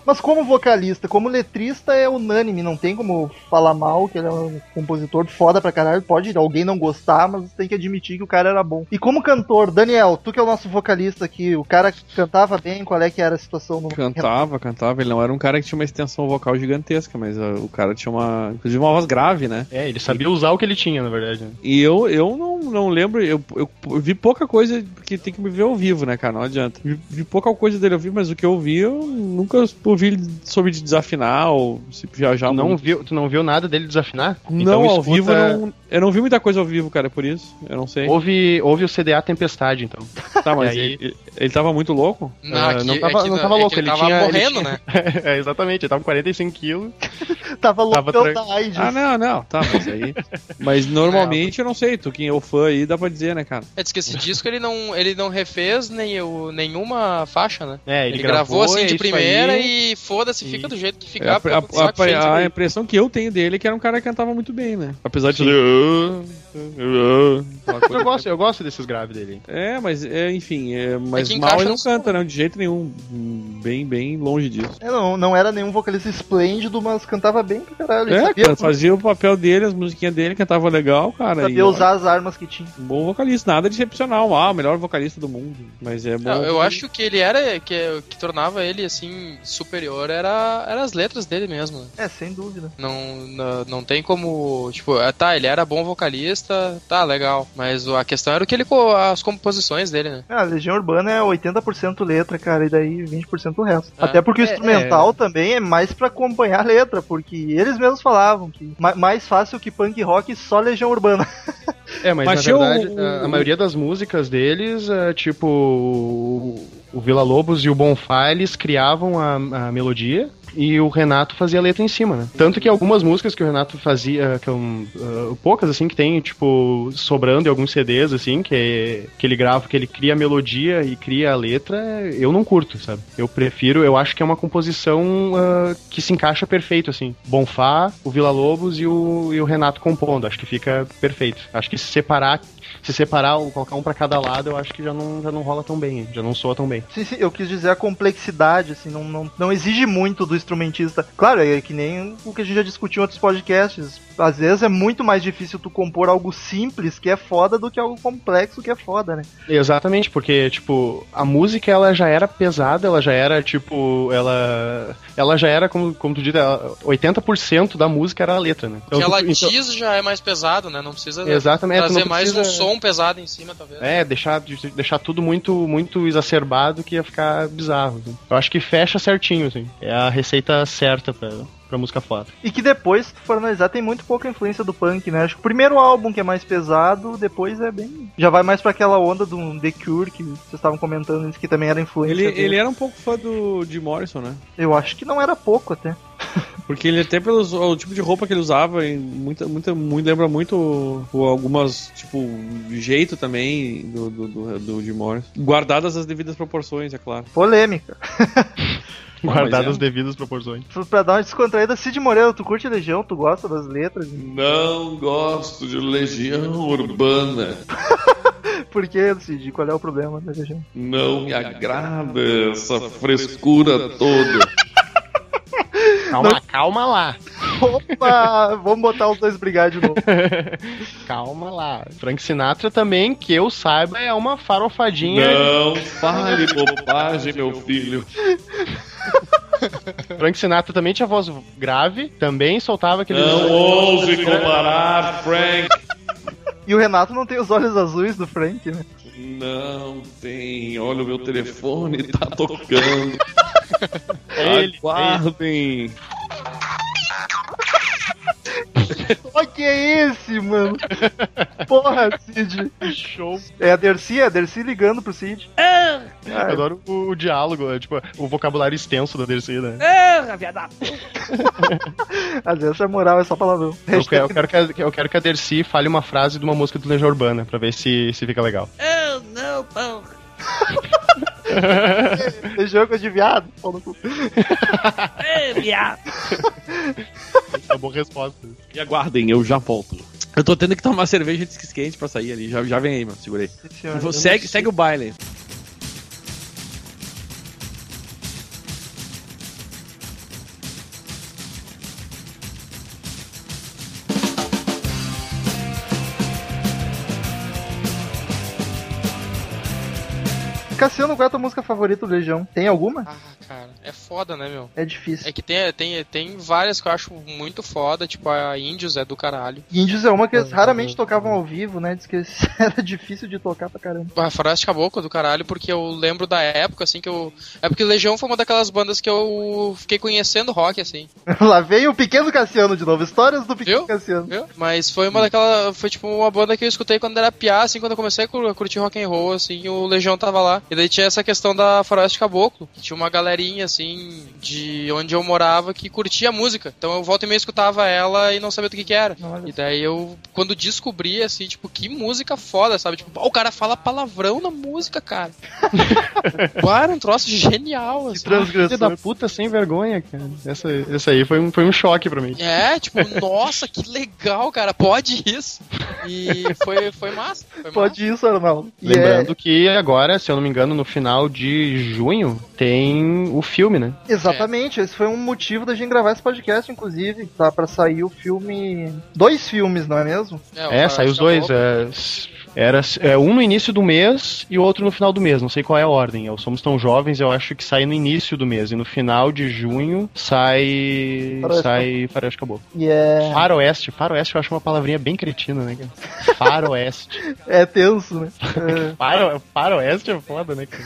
Mas como vocalista, como letrista é unânime, não tem como falar mal, que ele é um compositor foda pra caralho. Pode alguém não gostar, mas tem que admitir que o cara era bom. E como cantor, Daniel, tu que é o nosso vocalista aqui, o cara cantava bem, qual é que era a situação no Cantava, cantava. Ele não era um cara que tinha uma extensão vocal gigantesca, mas uh, o cara tinha uma. Inclusive uma voz grave, né? É, ele sabia usar o que ele tinha, na verdade. né? E eu, eu não, não lembro, eu, eu vi pouca coisa, porque tem que me ver ao vivo, né, cara? Não adianta. Vi, vi pouca coisa dele ao vivo, mas o que eu vi, eu nunca ouvi ele sobre desafinar ou se viajar Tu não, muito. viu, tu não viu nada dele desafinar? Não, Então ao escuta- vivo não, eu não vi muita coisa ao vivo, cara, por isso. Eu não sei. Houve, houve o CDA Tempestade, então. Tá, mas E aí- ele, ele tava muito louco? Não, Ah, aqui- não tava- aqui não é tava que louco, ele ele tava tinha- ele morrendo, tinha- né? é, exatamente, ele tava com 45 quilos. Tava louco Tava pelo tra- da AIDS. Ah, não, não, tá, mas aí. Mas normalmente eu não sei, tu quem é o fã aí dá pra dizer, né, cara? É, diz que esse disco ele não, ele não refez nem o, nenhuma faixa, né? É, Ele, gravou, assim é de primeira aí. e foda-se, fica do jeito que É, ficar. a, porque a- a- a aqui. impressão que eu tenho dele é que era um cara que cantava muito bem, né? Apesar de fazer. Eu gosto, eu gosto desses graves dele. É, mas é, enfim, é, mas que mal ele não canta, não, de jeito nenhum. Hum, Bem, bem longe disso. É, não, não era nenhum vocalista esplêndido, mas cantava bem pra caralho. É, sabia, cara, fazia o papel dele, as musiquinhas dele, cantava legal, cara. sabia e, ó, usar as armas que tinha. Um bom vocalista, nada de excepcional. Ah, o melhor vocalista do mundo. Mas é bom. Não, eu acho que ele era. Que, que tornava ele assim superior era, era as letras dele mesmo. É, sem dúvida. Não, não, não tem como. Tipo, ah, tá, ele era bom vocalista, tá, legal. Mas a questão era o que ele. as composições dele, né? Ah, a Legião Urbana é 80% letra, cara, e daí 20% o resto. Ah. Até porque o É, instrumental também é mais pra acompanhar a letra, porque eles mesmos falavam que ma- mais fácil que punk rock só Legião Urbana. É, mas, Mas na verdade, a, a maioria das músicas deles, é, tipo, o, o Vila Lobos e o Bonfá, eles criavam a, a melodia e o Renato fazia a letra em cima, né? Tanto que algumas músicas que o Renato fazia, que um, uh, poucas, assim, que tem, tipo, sobrando em alguns CDs, assim, que, que ele grava, que ele cria a melodia e cria a letra, eu não curto, sabe? Eu prefiro, eu acho que é uma composição uh, que se encaixa perfeito, assim. Bonfá, o Vila Lobos e o, e o Renato compondo, acho que fica perfeito. Acho que se separar, se separar, ou colocar um pra cada lado, eu acho que já não, já não rola tão bem, já não soa tão bem. Sim, sim, eu quis dizer a complexidade, assim, não, não, não exige muito do instrumentista. Claro, é que nem o que a gente já discutiu em outros podcasts. Às vezes é muito mais difícil tu compor algo simples que é foda do que algo complexo que é foda, né? Exatamente, porque, tipo, a música ela já era pesada, ela já era, tipo, ela. Ela já era, como, como tu diz, ela- 80% da música era a letra, né? que ela tu- então- diz já é mais pesado, né? Não precisa Exatamente, tu trazer não mais um precisa- som pesado em cima, talvez. É, deixar, de- deixar tudo muito, muito exacerbado que ia ficar bizarro. assim. Eu acho que fecha certinho, assim. É a receita certa pra, pra música foda. E que depois, se for analisar, tem muito pouca influência do punk, né? Acho que o primeiro álbum que é mais pesado, depois é bem. Já vai mais pra aquela onda do The Cure que vocês estavam comentando, isso que também era influência. Ele, dele. ele era um pouco fã do de Morrison, né? Eu acho que não era pouco até. Porque ele até pelos o tipo de roupa que ele usava, e muita, muita, muito, lembra muito o- algumas, tipo, jeito também do, do, do, do Jim Morrison. Guardadas as devidas proporções, é claro. Polêmica. Guardado é. as devidas proporções. Pra dar uma descontraída, Cid Moreira, tu curte Legião? Tu gosta das letras? Não gosto de legião urbana. Por que, Cid? Qual é o problema da Legião? Não me agrada essa frescura toda. Calma, calma lá. Opa! Vamos botar os dois brigar de novo. Calma lá. Frank Sinatra também, que eu saiba, é uma farofadinha. Não fale bobagem, meu filho. Frank Sinatra também tinha voz grave, também soltava aquele. Não ouse comparar, Frank. E o Renato não tem os olhos azuis do Frank, né? Não tem. Olha o meu telefone, tá tocando. Ele, Aguardem. O que é esse, mano? Porra, Cid. Show. É a Dercy, é a Dercy ligando pro Cid. Eu adoro o, o diálogo, é, tipo, o vocabulário extenso da Dercy, né? Às vezes é moral, é só palavrão. Eu quero, eu, quero que a, eu quero que a Dercy fale uma frase de uma música do Legião Urbana, pra ver se, se fica legal. É jogo de viado. pau no cu. É uma boa resposta. E aguardem, eu já volto. Eu tô tendo que tomar cerveja de quente pra sair ali. Já, já vem aí, mano. Segurei. Sim, senhor. Vou- Eu segue, segue o baile. Cassiano, qual é a tua música favorita do Legião? Tem alguma? Ah, cara, é foda, né, meu? É difícil. É que tem, tem, tem várias que eu acho muito foda, tipo a Índios é do caralho. Índios é uma que eles raramente tocavam ao vivo, né? Diz que era difícil de tocar pra caramba. A Faroeste Caboclo é do caralho, porque eu lembro da época, assim, que eu. É porque Legião foi uma daquelas bandas que eu fiquei conhecendo rock, assim. Lá veio o Pequeno Cassiano de novo. Histórias do Pequeno Viu? Cassiano. Viu? Mas foi uma daquela. Foi tipo uma banda que eu escutei quando era piá, assim, quando eu comecei a cur- curtir rock and roll, assim, o Legião tava lá. E daí tinha essa questão da Faroeste Caboclo, que tinha uma galerinha, assim, de onde eu morava que curtia a música. Então eu volta e meia escutava ela e não sabia do que que era. Olha E daí eu, quando descobri, assim, tipo, que música foda, sabe? Tipo, "Pô, o cara fala palavrão na música, cara. Era um troço genial, assim. Filho da puta sem vergonha, cara. Essa, essa aí foi um, foi um choque pra mim. É, tipo, nossa, que legal, cara, pode isso. E foi, foi massa. Foi Pode isso, Arnaldo. E Lembrando que agora, se eu não me engano, no final de junho tem o filme, né? é- Exatamente, esse foi um motivo da gente gravar esse podcast, inclusive. Tá pra sair o filme. Dois filmes, não é mesmo? o É, saiu os dois. Faroeste É, era é, um no início do mês e o outro no final do mês. Não sei qual é a ordem. Eu somos tão jovens, eu acho que sai no início do mês. E no final de junho sai. Faroeste sai Faroeste Caboclo. E é. Faroeste. Faroeste eu acho uma palavrinha bem cretina, né, cara? Faroeste. É tenso, né? É. Faro, faroeste é foda, né, cara?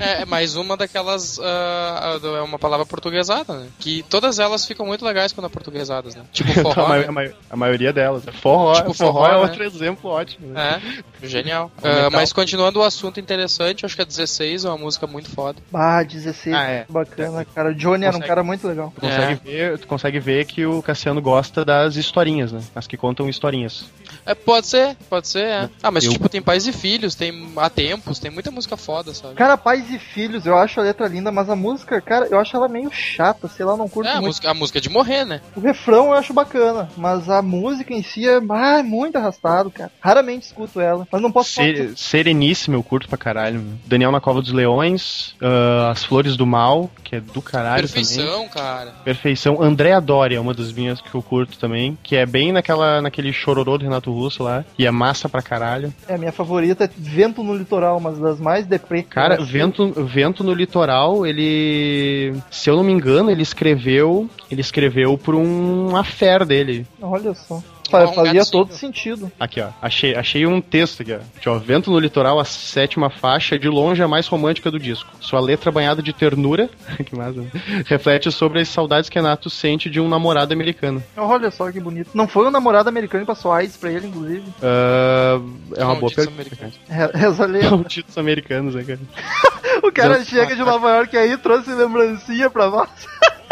É, é mais uma daquelas. ah, é uma palavra portuguesada, né? Que todas elas ficam muito legais quando é portuguesadas, né? Tipo a, forró. ma- né? a ma- a maioria delas. Forró, Tipo forró, forró, é né? outro exemplo ótimo. Né? É, genial. Ah, mas continuando o assunto interessante, acho que a 16 é uma música muito foda. Ah, 16. Ah, é. Bacana, cara. O Johnny era um Consegue. cara muito legal. Tu consegue, ver, tu consegue ver que o Cassiano gosta das historinhas, né? As que contam historinhas. É, pode ser, pode ser, é. Ah, mas Eu- tipo, tem pais e filhos, tem há tempos, tem muita música foda, sabe? Cara, Pais e Filhos, eu acho a letra linda, mas a música, cara, eu acho ela meio chata, sei lá, não curto É, a muito. música, a música é de morrer, né? O refrão eu acho bacana, mas a música em si é, ah, é muito arrastado, cara. Raramente escuto ela, mas não posso falar. Se, sereníssimo eu curto pra caralho. meu. Daniel na Cova dos Leões, ah, As Flores do Mal, que é do caralho também. Perfeição, cara. Perfeição. Andréa Doria é uma das minhas que eu curto também, que é bem naquela, naquele chororô do Renato Russo lá, e é massa pra caralho. É, a minha favorita é Vento no Litoral, mas das mais deprê. Cara, achei. Vento, Vento no Litoral, ele. Se eu não me engano, ele escreveu. Ele escreveu por um affair dele. Olha só. Fazia gatinho. todo sentido. Aqui, ó. Achei, achei um texto aqui, ó. Aqui, ó. Vento no Litoral, a sétima faixa, de longe a mais romântica do disco. Sua letra banhada de ternura, que massa, né? reflete sobre as saudades que Renato sente de um namorado americano. Olha só que bonito. Não foi um namorado americano que passou AIDS pra ele, inclusive. Ah, é uma boa pergunta. americanos. Re- Reza a lenda. Malditos americanos, né, cara? O cara chega de Nova York aí e trouxe lembrancinha pra nós.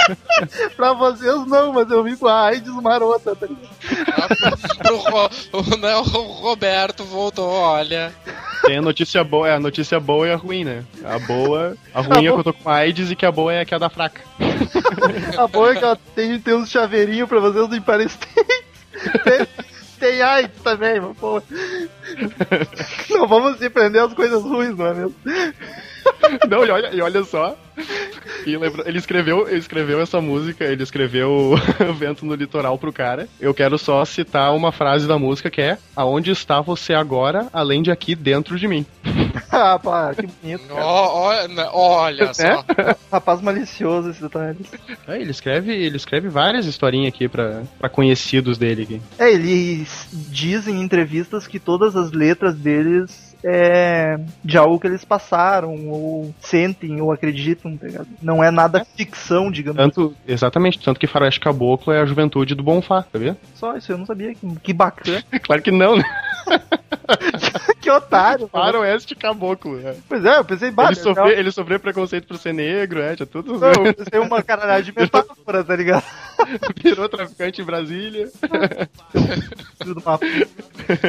pra vocês não, mas eu vim com a AIDS marota, tá ligado? Pro Ro- o, né, o Roberto voltou, olha. Tem a notícia boa, é a notícia boa e a ruim, né? A boa, a ruim é que eu tô com AIDS e que a boa é que é a da fraca. A boa é que ela tem, tem uns chaveirinhos pra vocês Empire State. Tem, AIDS também, mas. Não vamos se prender às coisas ruins, não é mesmo? Não, e olha, e olha só. Ele escreveu, ele escreveu essa música, ele escreveu Vento no Litoral pro cara. Eu quero só citar uma frase da música que é Aonde está você agora, além de aqui dentro de mim? Ah, pá, que bonito. Ó, olha, né, olha só. Rapaz malicioso esse detalhe. É, ele escreve, ele escreve várias historinhas aqui pra, pra conhecidos dele aqui. É, eles dizem em entrevistas que todas as letras deles é de algo que eles passaram, ou sentem, ou acreditam, tá ligado? Não é nada ficção, digamos assim. Tanto, exatamente, tanto que Faroeste Caboclo é a juventude do Bonfá, sabia? Só isso eu não sabia. Que, que bacana. Claro que não, né? Que otário. mano. Faroeste Caboclo. É. Pois é, eu pensei, bah, Ele, sofreu, ele sofreu preconceito por ser negro, é, tinha tudo. Não, eu pensei uma caralhada de metáfora, tá ligado? Virou traficante em Brasília.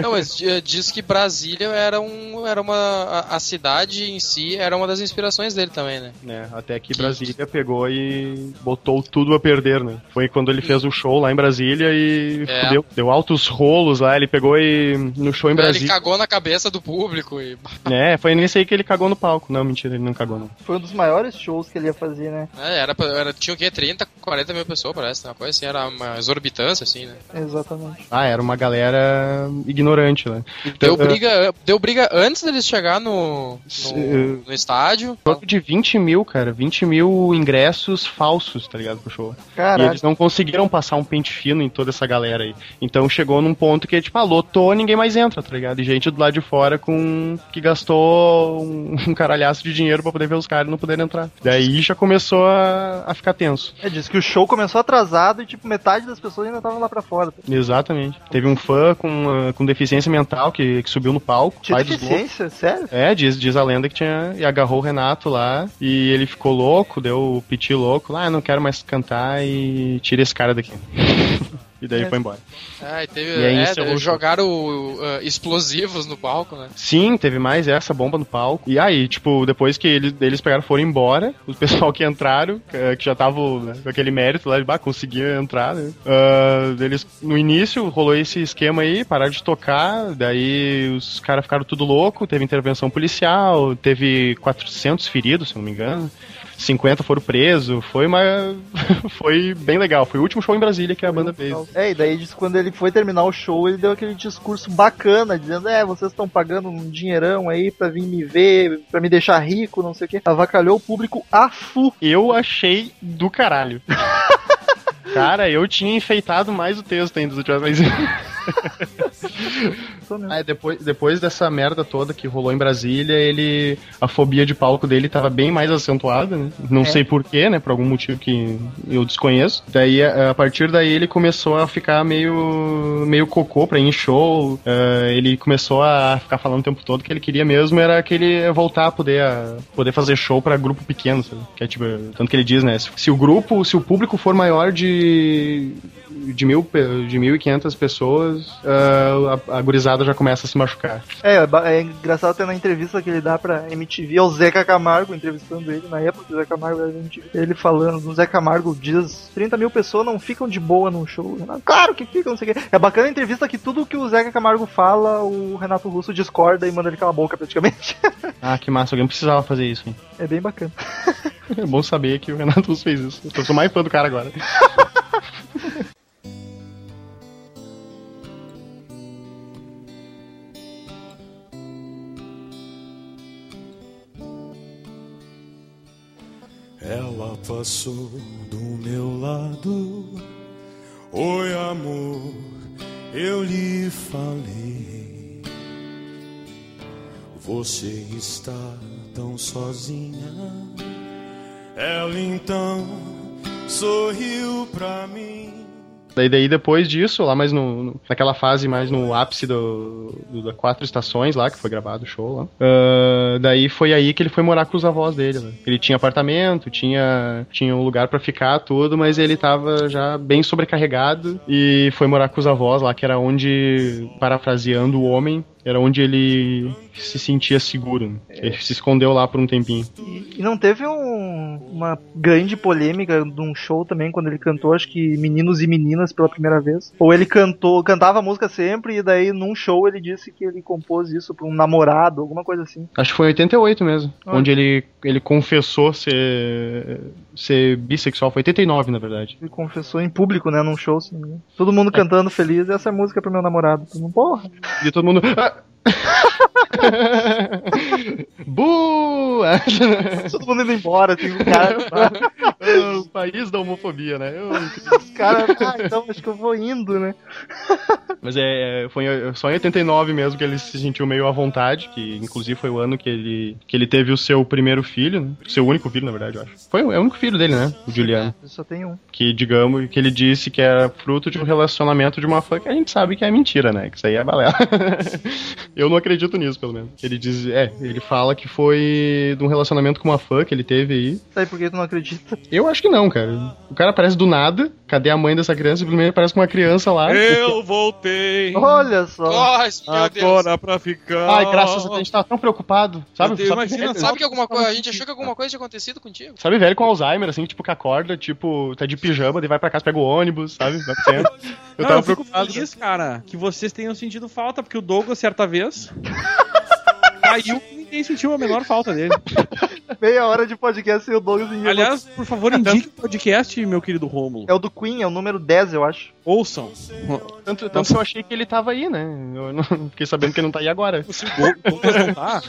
Não, mas eh, diz que Brasília era, um, era uma. A, a cidade em si era uma das inspirações dele também, né? né? Até que Brasília pegou e botou tudo a perder, né? Foi quando ele fez o show lá em Brasília e É. fudeu, deu altos rolos lá. Ele pegou e no show em Ele Brasília. cagou na cabeça do público e. É, foi nesse aí que ele cagou no palco. Não, mentira, ele não cagou, não. Foi um dos maiores shows que ele ia fazer, né? É, era, era, tinha o quê? 30, 40 mil pessoas, parece, né? uma coisa assim, era uma exorbitância, assim, né? Exatamente. Ah, era uma galera ignorante, né? Deu Então, briga, deu briga antes deles chegar no, no, no estádio. Jogo de 20 mil, cara. 20 mil ingressos falsos, tá ligado? Pro show. E eles não conseguiram passar um pente fino em toda essa galera aí. Então chegou num ponto que, tipo, ah, lotou, ninguém mais entra, tá ligado? E gente do lado de fora com. que gastou um, um caralhaço de dinheiro pra poder ver os caras e não poder entrar. Daí já começou a, a ficar tenso. É, diz que o show começou atrasado e, tipo, metade das pessoas ainda estavam lá pra fora. Exatamente. Teve um fã com, ah, com deficiência mental que, que subiu no palco. Tinha deficiência? Sério? É, diz, diz a lenda que tinha. E agarrou o Renato lá. E ele ficou louco, deu o piti louco. Lá, ah, não quero mais cantar e tira esse cara daqui. e daí É. foi embora. Ah, e teve. E aí é, encerrou o show. jogaram uh, explosivos no palco, né? Sim, teve mais essa bomba no palco. E aí, tipo, depois que eles, eles pegaram foram embora, o pessoal que entraram, que, que já tava né, com aquele mérito lá de bah, conseguia entrar, né? Ah, eles, no início rolou esse esquema aí, pararam de tocar, daí os caras ficaram tudo louco, teve intervenção policial, teve 400 feridos, se não me engano. 50 foram presos, foi uma. foi bem legal. Foi o último show em Brasília que a banda fez. É, e daí diz que quando ele foi terminar o show, ele deu aquele discurso bacana, dizendo, é, vocês estão pagando um dinheirão aí pra vir me ver, pra me deixar rico, não sei o quê. Avacalhou o público a fu. Eu achei do caralho. Cara, eu tinha enfeitado mais o texto ainda Só mesmo. Aí depois, depois dessa merda toda que rolou em Brasília, ele. A fobia de palco dele tava bem mais acentuada, né? Não É. sei porquê, né? Por algum motivo que eu desconheço. Daí, a partir daí, ele começou a ficar meio. meio cocô pra ir em show. eh, ele começou a ficar falando o tempo todo que ele queria mesmo era aquele voltar a poder, a poder fazer show pra grupo pequeno, sabe? Que é tipo. Tanto que ele diz, né? Se, se o grupo, se o público for maior de. de mil, de 1.500 pessoas, ah, a, a gurizada já começa a se machucar. É, é engraçado até na entrevista que ele dá pra MTV, é o Zeca Camargo entrevistando ele, na época que o Zeca Camargo era MTV. Ele falando, o Zeca Camargo diz, 30 mil pessoas não ficam de boa num show. Renato, Claro que ficam, não sei o quê. É bacana a entrevista que tudo que o Zeca Camargo fala, o Renato Russo discorda e manda ele calar a boca praticamente. Ah, que massa, alguém precisava fazer isso, hein? É bem bacana. É bom saber que o Renato Russo fez isso. Eu sou mais fã do cara agora. Ela passou do meu lado. Oi, amor, eu lhe falei. Você está tão sozinha. Ela então sorriu pra mim. Daí, daí depois disso, lá mais no, no- naquela fase mais no ápice do, do- da quatro estações lá, que foi gravado o show lá. ah, daí foi aí que ele foi morar com os avós dele. né? Ele tinha apartamento, tinha, tinha um lugar pra ficar, tudo, mas ele tava já bem sobrecarregado e foi morar com os avós lá, que era onde, parafraseando o homem, era onde ele se sentia seguro. né? Ele se escondeu lá por um tempinho. E, e não teve um- uma grande polêmica de um show também, quando ele cantou, acho que Meninos e Meninas pela primeira vez? Ou ele cantou, cantava a música sempre, e daí num show ele disse que ele compôs isso pra um namorado, alguma coisa assim. Acho que foi em 88 mesmo, Ah. onde ele, ele confessou ser, ser bissexual. Foi 89, na verdade. Ele confessou em público, né, num show. me engano. Todo mundo cantando feliz, essa é música pro meu namorado. Todo mundo, Porra! E todo mundo. "Ah!" Boa! Todo mundo indo embora, assim, o cara. o país da homofobia, né? Eu- os caras, ah, então acho que eu vou indo, né? Mas é, é, foi só em 89 mesmo que ele se sentiu meio à vontade, que inclusive foi o ano que ele, que ele teve o seu primeiro filho, né? Seu único filho, na verdade, eu acho. Foi o- é o único filho dele, né? O Juliano. Eu só tenho um. Que, digamos, que ele disse que era fruto de um relacionamento de uma fã que a gente sabe que é mentira, né? Que isso aí é balela. eu não acredito nisso, pelo menos. Ele diz, é, ele fala que foi de um relacionamento com uma fã que ele teve aí. Sabe por que tu não acredita? Eu acho que não, cara. O cara aparece do nada. Cadê a mãe dessa criança? Simplesmente aparece com uma criança lá. Eu voltei. Olha só. Nossa, meu Deus. Agora pra ficar. Ai, graças a Deus, a gente tava tão preocupado. Sabe? Eu tenho- Sabe, imagina, Sabe que alguma coisa. A gente achou que alguma coisa tinha acontecido contigo? sabe, velho com Alzheimer, assim, tipo, que acorda, tipo, tá de pijama, daí vai pra casa, pega o ônibus, sabe? Vai pro centro. Eu Não, tava eu fico preocupado. feliz, cara, que vocês tenham sentido falta, porque o Douglas, certa vez, caiu e ninguém sentiu a menor falta dele. Meia hora de podcast sem o Douglas em Aliás, por favor, indique o podcast, meu querido Rômulo. É o do Queen, é o número 10, eu acho. Ouçam. Tanto, tanto que eu achei que ele tava aí, né? Eu não fiquei sabendo que ele não tá aí agora. O Douglas não tá?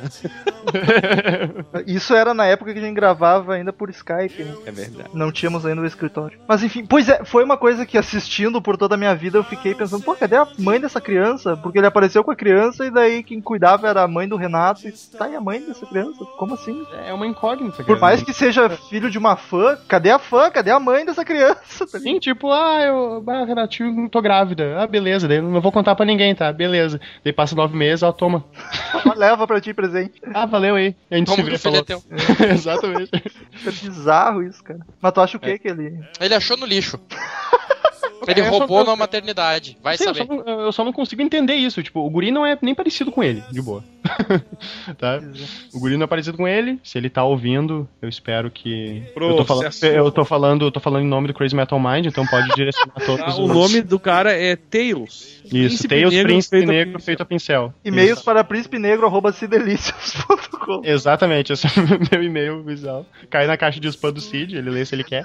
Isso era na época que a gente gravava ainda por Skype, né? É verdade. Não tínhamos ainda o escritório. Mas enfim, pois é, foi uma coisa que assistindo por toda a minha vida eu fiquei pensando, pô, cadê a mãe dessa criança? Porque ele apareceu com a criança e daí quem cuidava era a mãe do Renato. E tá aí a mãe dessa criança? Como assim? É uma incógnita. Por mais que seja filho de uma fã, cadê a fã? Cadê a mãe dessa criança? Sim, tipo, ah, eu. Ah, Renatinho, tô grávida. Ah, beleza. Daí não vou contar pra ninguém, tá? Beleza. Daí passa nove meses, ó, toma. Leva pra ti presente. Ah, valeu aí. A gente Como se filho é falou. teu? Exatamente. É bizarro isso, cara. Mas tu acha o que que ele. Ele achou no lixo. Ele só- roubou eu- numa maternidade. Vai Sim, eu saber. só, não, eu só não consigo entender isso. Tipo, o guri não é nem parecido com ele, de boa. tá? O guri não é parecido com ele. Se ele tá ouvindo, eu espero que. Eu tô, falando, eu tô falando, eu tô falando em nome do Crazy Metal Mind, então pode direcionar todos Ah, os. o nome do cara é Tails. Isso, Negro Príncipe feito a Negro pincel. feito a pincel. E-mails Isso. para príncipenegro.com. Exatamente, esse é o meu e-mail visual. Cai na caixa de spam do Cid, ele lê se ele quer.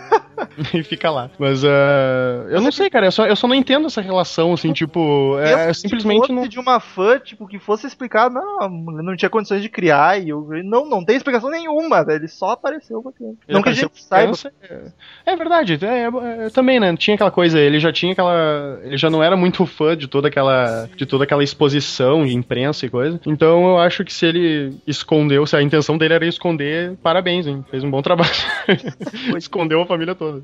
e fica lá. Mas ah, eu não sei, cara, eu só, eu só não entendo essa relação, assim, tipo, é, Eu, simplesmente não. de uma fã, tipo, que fosse explicar, não, não tinha condições de criar, e eu, não, não tem explicação nenhuma, velho, ele só apareceu com a criança. Ele Não que a gente saiba. criança, É, é verdade, é, é, é, também, né? Tinha aquela coisa, ele já tinha aquela. Ele já não era muito fã de toda aquela. de toda aquela exposição de imprensa e coisa. Então eu acho que se ele escondeu, se a intenção dele era esconder, parabéns, hein? Fez um bom trabalho. Escondeu a família toda.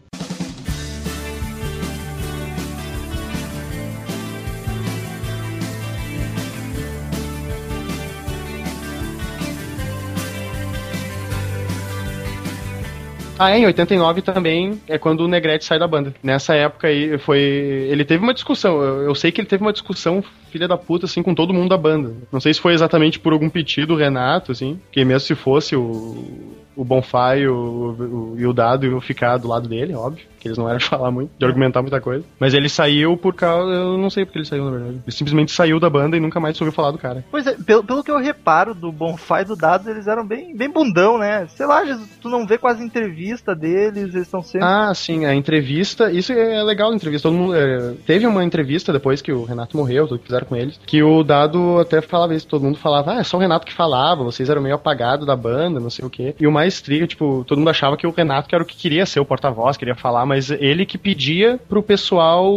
Ah, é, em 89 também é quando o Negrete sai da banda. Nessa época aí foi. Ele teve uma discussão. Eu, eu sei que ele teve uma discussão, filha da puta, assim, com todo mundo da banda. Não sei se foi exatamente por algum pedido do Renato, assim. Que mesmo se fosse o. O Bonfai o, o, e o Dado iam ficar do lado dele, óbvio. Que eles não eram de falar muito, de argumentar muita coisa. Mas ele saiu por causa. Eu não sei porque ele saiu, na verdade. Ele simplesmente saiu da banda e nunca mais ouviu falar do cara. Pois é, pelo, pelo que eu reparo do Bonfire e do Dados, eles eram bem, bem bundão, né? Sei lá, tu não vê quase entrevista deles, eles estão sempre. Ah, sim, a entrevista. Isso é legal a entrevista. Todo mundo, é, teve uma entrevista depois que o Renato morreu, tudo que fizeram com eles, que o Dado até falava isso. Todo mundo falava, ah, é só o Renato que falava, vocês eram meio apagados da banda, não sei o quê. E o mais triga, tipo, todo mundo achava que o Renato que era o que queria ser o porta-voz, queria falar, mas ele que pedia pro pessoal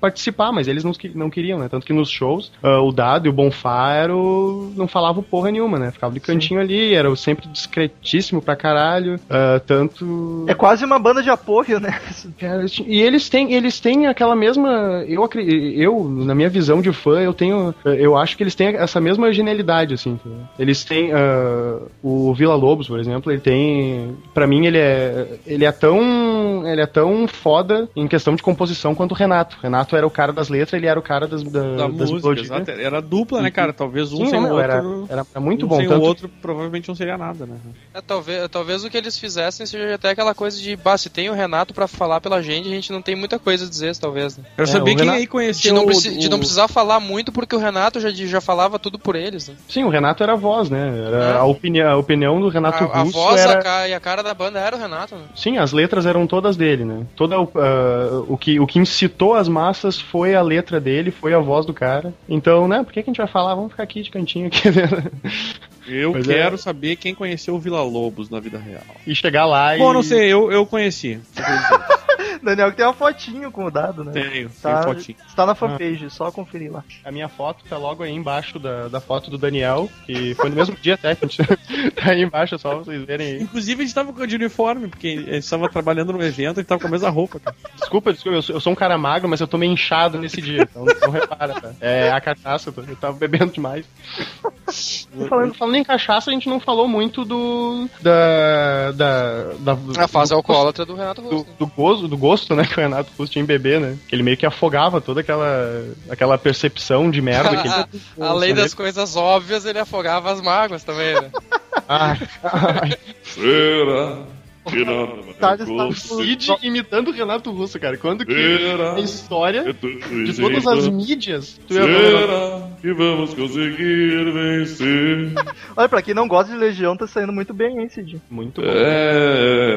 participar, mas eles não, não queriam, né? Tanto que nos shows, ah, o Dado e o Bonfire não falavam porra nenhuma, né? Ficavam de cantinho ali, era sempre discretíssimo pra caralho. ah, tanto. É quase uma banda de apoio, né? Cara, e eles têm, eles têm aquela mesma. Eu, eu, na minha visão de fã, eu tenho. Eu acho que eles têm essa mesma genialidade, assim. Eles têm. ah, o Vila Lobos, por exemplo, ele tem. Pra mim, ele é. Ele é tão. Ele é tão foda em questão de composição quanto o Renato. O Renato era o cara das letras, ele era o cara das, da, Da das música, melodias. exato. Era dupla, né, cara? Talvez um Sim, sem não, o outro. era, era, era muito um bom. sem tanto o outro provavelmente não seria nada, né? É, talvez, talvez o que eles fizessem seja até aquela coisa de, bah, se tem o Renato pra falar pela gente, a gente não tem muita coisa a dizer, talvez. Né? Quero É, saber o quem Renato- aí De conheceu não, o- de não precisar falar muito, porque o Renato já, já falava tudo por eles. Né? Sim, o Renato era a voz, né? Era É. a, opinião, a opinião do Renato A, a voz era... a ca- e a cara da banda era o Renato. Né? Sim, as letras eram todas dele, né? Toda o, ah, o, que, o que incitou as massas foi a letra dele, foi a voz do cara. Então, né, por que, que a gente vai falar? Vamos ficar aqui de cantinho aqui, né? Eu Pois é. quero saber quem conheceu o Vila Lobos na vida real. E chegar lá e. Bom, não sei, eu, eu conheci. Daniel que tem uma fotinho com o dado, né? Tenho, Tá, tenho fotinho. está na fanpage, só conferir lá. A minha foto tá logo aí embaixo da, da foto do Daniel, que foi no mesmo dia até, que a gente tá aí embaixo, é só vocês verem aí. Inclusive, a gente tava de uniforme, porque a gente tava trabalhando no evento e tava com a mesma roupa, cara. Desculpa, desculpa, eu sou, eu sou um cara magro, mas eu tô meio inchado nesse dia, então não repara, tá? É a cachaça, eu, tava bebendo demais. Falando, falando em cachaça, a gente não falou muito do. da. da, da A fase do- alcoólatra do Renato do, Russo. do gosto, do gosto, né, que o Renato Russo tinha em beber, né? Que ele meio que afogava toda aquela, aquela percepção de merda que ele... Além das coisas óbvias, ele afogava as mágoas também, né? Ah, ai, Será que nada Tá, mais está- o Cid imitando o Renato Russo, cara. Quando que Será a história que de todas as mídias tu ia Renato- Será e vamos conseguir vencer. Olha, pra quem não gosta de Legião, tá saindo muito bem, hein, Cid? Muito bom. É,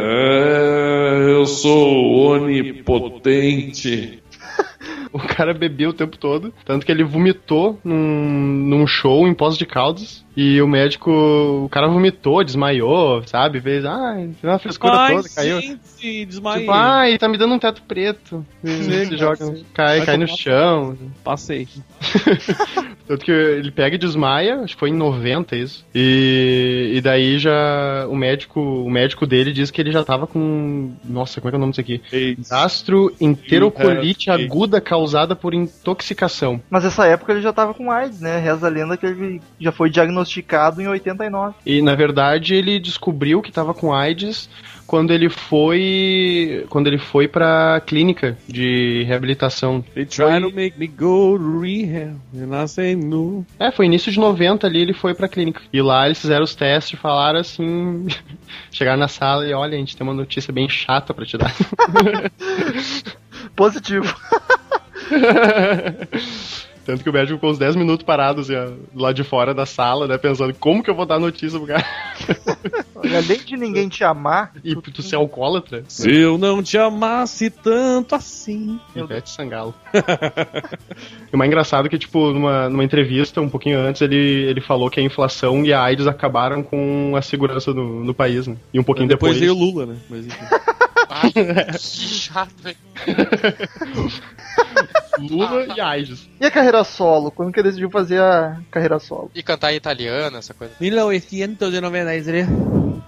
é, eu sou onipotente. O cara bebeu o tempo todo, tanto que ele vomitou num, num show em Pós de Caldas. E o médico, o cara vomitou, desmaiou, sabe? Fez, ai, fez uma frescura Ai, toda, caiu. gente, desmaiei. Tipo, ai, tá me dando um teto preto. E se joga, cai, cai no chão. Passei. Tanto que ele pega e desmaia, acho que foi em 90 isso. E, e daí já o médico, o médico dele diz que ele já tava com, nossa, como é que é o nome disso aqui? AIDS. Gastroenterocolite You have aguda causada por intoxicação. Mas essa época ele já tava com AIDS, né? Reza a lenda que ele já foi diagnosticado em 89. E na verdade ele descobriu que tava com AIDS quando ele foi quando ele foi para clínica de reabilitação. They try to make me go to rehab, and I say no. É, foi início de 90 ali, ele foi pra clínica. E lá eles fizeram os testes e falaram assim. chegaram na sala e olha, a gente tem uma notícia bem chata pra te dar. Positivo. Tanto que o médico ficou uns 10 minutos parados assim, lá de fora da sala, né? Pensando como que eu vou dar notícia pro cara. Olha, Além de ninguém te amar, E tu ser alcoólatra? Se eu não te amasse tanto assim. Ivete Sangalo. e o mais engraçado é que, tipo, numa, numa entrevista, um pouquinho antes, ele, ele falou que a inflação e a AIDS acabaram com a segurança no, no país, né? E um pouquinho Depois depois. veio o Lula, né? Mas enfim. Ai, que chato, velho. Lula e AIDS. e a carreira solo? Quando que ele decidiu fazer a carreira solo? E cantar em italiano, essa coisa. 1993.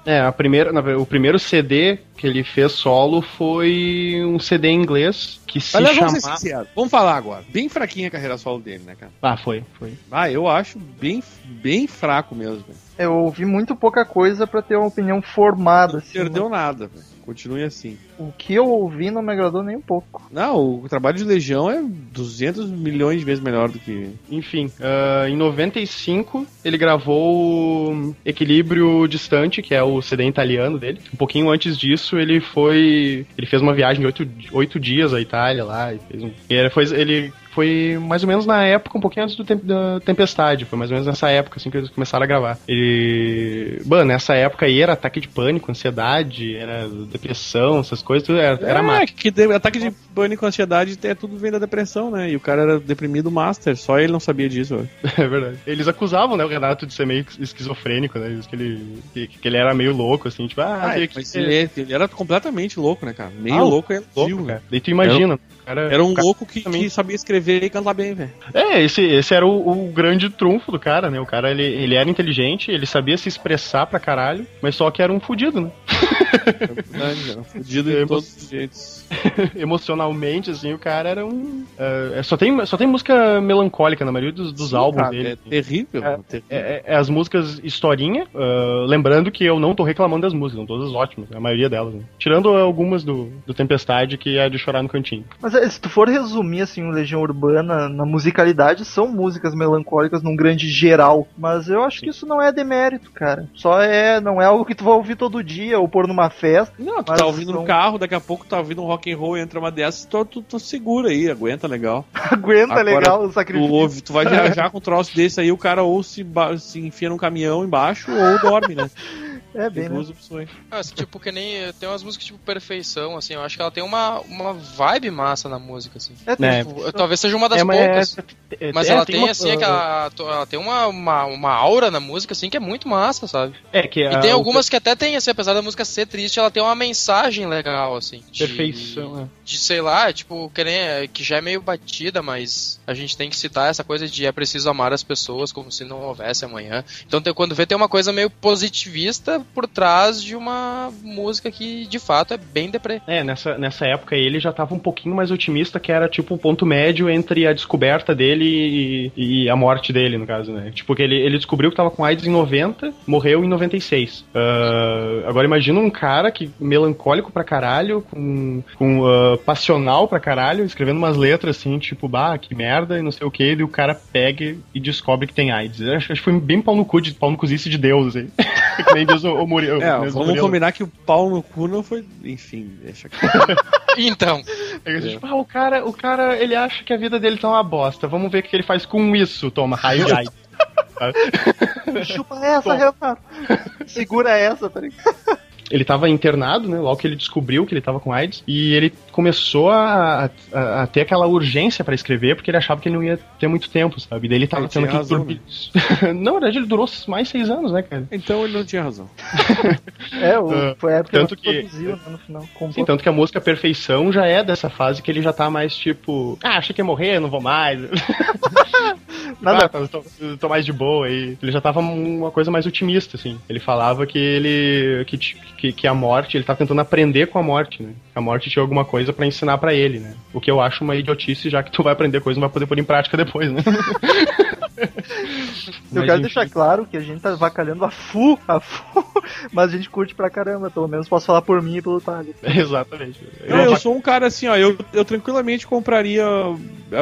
É, a primeira, o primeiro CD que ele fez solo foi um CD em inglês que se Aliás, vamos ser. Vamos falar agora. Bem fraquinha a carreira solo dele, né, cara? Ah, foi, foi. Ah, eu acho bem, bem fraco mesmo. Eu ouvi muito pouca coisa pra ter uma opinião formada. Assim, Perdeu nada, velho. Continue assim. O que eu ouvi não me agradou nem um pouco. Não, o trabalho de Legião é 200 milhões de vezes melhor do que. Enfim, ah, em 95 ele gravou o Equilíbrio Distante, que é o CD italiano dele. Um pouquinho antes disso ele foi. Ele fez uma viagem de oito, oito dias à Itália lá. E fez um, ele, foi, ele foi mais ou menos na época, um pouquinho antes do tem- da Tempestade. Foi mais ou menos nessa época assim que eles começaram a gravar. Ele. Mano, nessa época aí era ataque de pânico, ansiedade, era depressão, essas coisas, tudo era, era é, que de- ataque de pânico, ansiedade, é tudo vem da depressão, né? E o cara era deprimido master, só ele não sabia disso. É verdade. Eles acusavam, né, o Renato de ser meio esquizofrênico, né? Que ele, que, que ele era meio louco, assim, tipo, ah, Ah, que mas ser ele, ele era completamente louco, né, cara? Meio Ah, louco é louco, cara. Daí tu imagina, o cara, Era um cara- louco que, que sabia escrever e cantar bem, velho. É, esse, esse era o, o grande trunfo do cara, né? O cara, ele, ele era inteligente, ele sabia se expressar pra caralho, mas só que era um fudido, né? É verdade, era fudido É, de todos os jeitos. Emocionalmente, assim, o cara era um... é, só, tem, só tem música melancólica na maioria dos, dos álbuns Cara, dele. é terrível, É, terrível. É, é- é as músicas historinha, ah, lembrando que eu não tô reclamando das músicas, são todas ótimas, a maioria delas, né? Tirando algumas do, do Tempestade, que é de chorar no cantinho. Mas é, se tu for resumir assim o Legião Urbana na musicalidade, são músicas melancólicas num grande geral. Mas eu acho que isso não é demérito, cara. Só é, não é algo que tu vai ouvir todo dia ou pôr numa festa. Não, tu tá ouvindo são- no carro, daqui a pouco tá ouvindo um rock and roll, entra uma dessas, tu, tu, tu segura aí, aguenta legal. Aguenta Agora, legal o Tu, sacrifício. ouve, tu vai viajar com um troço desse aí, o cara ou se, se enfia num caminhão embaixo ou dorme, né? É Tem bem, né? duas opções. Ah, assim, tipo, que nem. Tem umas músicas tipo Perfeição, assim, eu acho que ela tem uma, uma vibe massa na música, assim. É, Né? Tipo, talvez seja uma das É, mas poucas. é- Mas é, ela tem tem, uma- assim, aquela. Ela tem uma, uma, uma aura na música, assim, que é muito massa, sabe? É, que E a- tem o- algumas que até tem, assim, apesar da música ser triste, ela tem uma mensagem legal, assim. De, Perfeição, é. De, sei lá, tipo, que, nem, que já é meio batida, mas a gente tem que citar essa coisa de é preciso amar as pessoas como se não houvesse amanhã. Então, tem, quando vê, tem uma coisa meio positivista por trás de uma música que, de fato, é bem deprê. É, nessa, nessa época ele já tava um pouquinho mais otimista, que era tipo o ponto médio entre a descoberta dele e, e a morte dele, no caso, né? Tipo, que ele, ele descobriu que tava com AIDS em 90, morreu em 96. Ah, agora imagina um cara que melancólico pra caralho, com, com ah, passional pra caralho, escrevendo umas letras assim, tipo, bah, que merda, e não sei o que, e o cara pega e descobre que tem AIDS. Acho, acho que foi bem pau no cu de pau no cozice de Deus, assim. que nem diz o, o Murilo. É, diz o vamos Murilo. combinar que o pau no cu não foi. Enfim, deixa aqui. Então, diz, tipo, ah, o cara, o cara, ele acha que a vida dele tá uma bosta. Vamos ver o que ele faz com isso, toma AIDS. Chupa essa, Renato. Segura essa, tá ligado? Ele tava internado, né? Logo que ele descobriu que ele tava com AIDS. E ele começou a, a- a ter aquela urgência pra escrever, porque ele achava que ele não ia ter muito tempo, sabe? E daí ele tava Ele tendo que razão, dormir. não, na verdade, ele durou mais seis anos, né, cara? Então ele não tinha razão. É, o, Ah, foi a época tanto que produziu, né, no final. Compôs. Sim, tanto que a música Perfeição já é dessa fase que ele já tá mais tipo, ah, achei que ia morrer, não vou mais. Nada- Ah, tô, tô- tô mais de boa aí. Ele já tava uma coisa mais otimista, assim. Ele falava que ele. que, que, que a morte, ele tá tentando aprender com a morte, né? A morte tinha alguma coisa pra ensinar pra ele, né? O que eu acho uma idiotice, já que tu vai aprender coisa e não vai poder pôr em prática depois, né? Eu Mas, quero enfim. deixar claro que a gente tá vacalhando a fu, a fu, mas a gente curte pra caramba, pelo menos posso falar por mim e pelo Thales. Exatamente. Eu, eu sou um cara assim, ó, eu, eu tranquilamente compraria,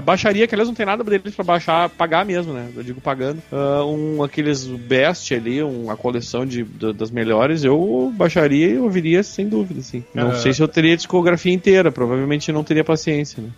baixaria, que aliás não tem nada deles pra baixar, pagar mesmo, né? Eu digo pagando. ah, um aqueles best ali, uma coleção de, da- das melhores, eu baixaria e ouviria sem dúvida, assim. Não Ah. sei se eu teria a discografia inteira, provavelmente não teria paciência, né?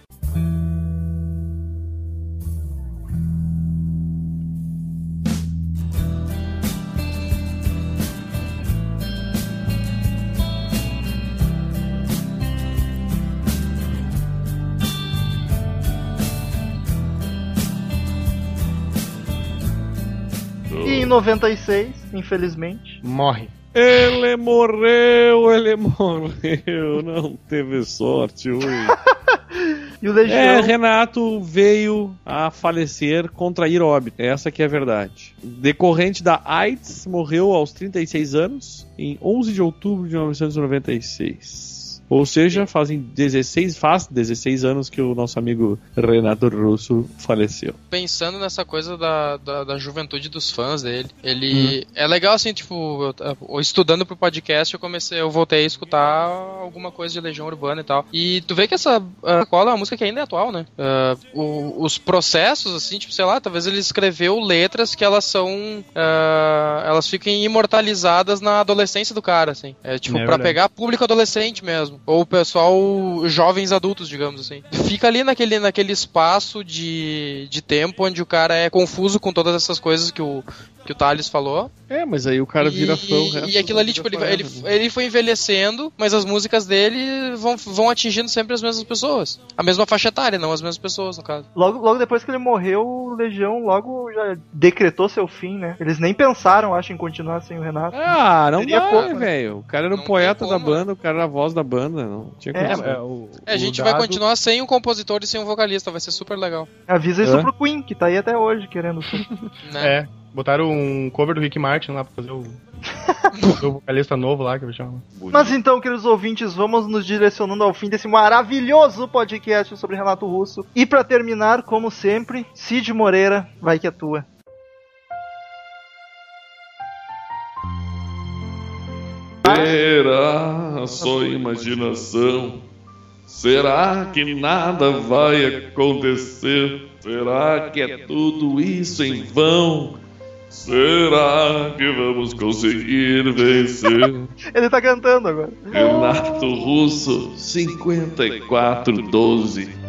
Em 96, infelizmente, Morre. Ele morreu, ele morreu, não teve sorte hoje. e o Legião, É, Renato veio a falecer, contrair óbito. Essa que é a verdade. Decorrente da AIDS, morreu aos 36 anos, em 11 de outubro de 1996. Ou seja, fazem 16, faz 16 anos que o nosso amigo Renato Russo faleceu. pensando nessa coisa da, da, da juventude dos fãs dele, ele. É legal assim, tipo, eu- eu- estudando pro podcast, eu comecei, eu voltei a escutar alguma coisa de Legião Urbana e tal. E tu vê que essa uh, Cola é uma música que ainda é atual, né? Ah, o- os processos, assim, tipo, sei lá, talvez ele escreveu letras que elas são. ah, elas fiquem imortalizadas na adolescência do cara, assim. É tipo, É pra verdade. pegar público adolescente mesmo. Ou o pessoal jovens adultos, digamos assim. Fica ali naquele, naquele espaço de, de tempo onde o cara é confuso com todas essas coisas que o, que o Thales falou. É, mas aí o cara vira e, fã. o resto E aquilo ali, tipo, ele, ele, né? ele foi envelhecendo, mas as músicas dele vão, vão atingindo sempre as mesmas pessoas. A mesma faixa etária, não as mesmas pessoas, no caso. logo, logo depois que ele morreu, o Legião logo já decretou seu fim, né? Eles nem pensaram, acho, em continuar sem o Renato. Ah, não Seria né? velho. O cara era o Não poeta da como, banda, o cara era a voz da banda. Não tinha É, condição. É, o, É, a gente vai dado- continuar sem um compositor e sem um vocalista, vai ser super legal. Avisa isso Hã? pro Queen, que tá aí até hoje, querendo. Né? É, botaram um cover do Rick Martin lá pra fazer o. o vocalista novo lá, que eu chamo. Mas então, queridos ouvintes, vamos nos direcionando ao fim desse maravilhoso podcast sobre Renato Russo. E pra terminar, como sempre, Cid Moreira, vai que é tua. Será só imaginação? Será que nada vai acontecer? Será que é tudo isso em vão? Será que vamos conseguir vencer? Ele tá cantando agora. Renato Russo, 5412.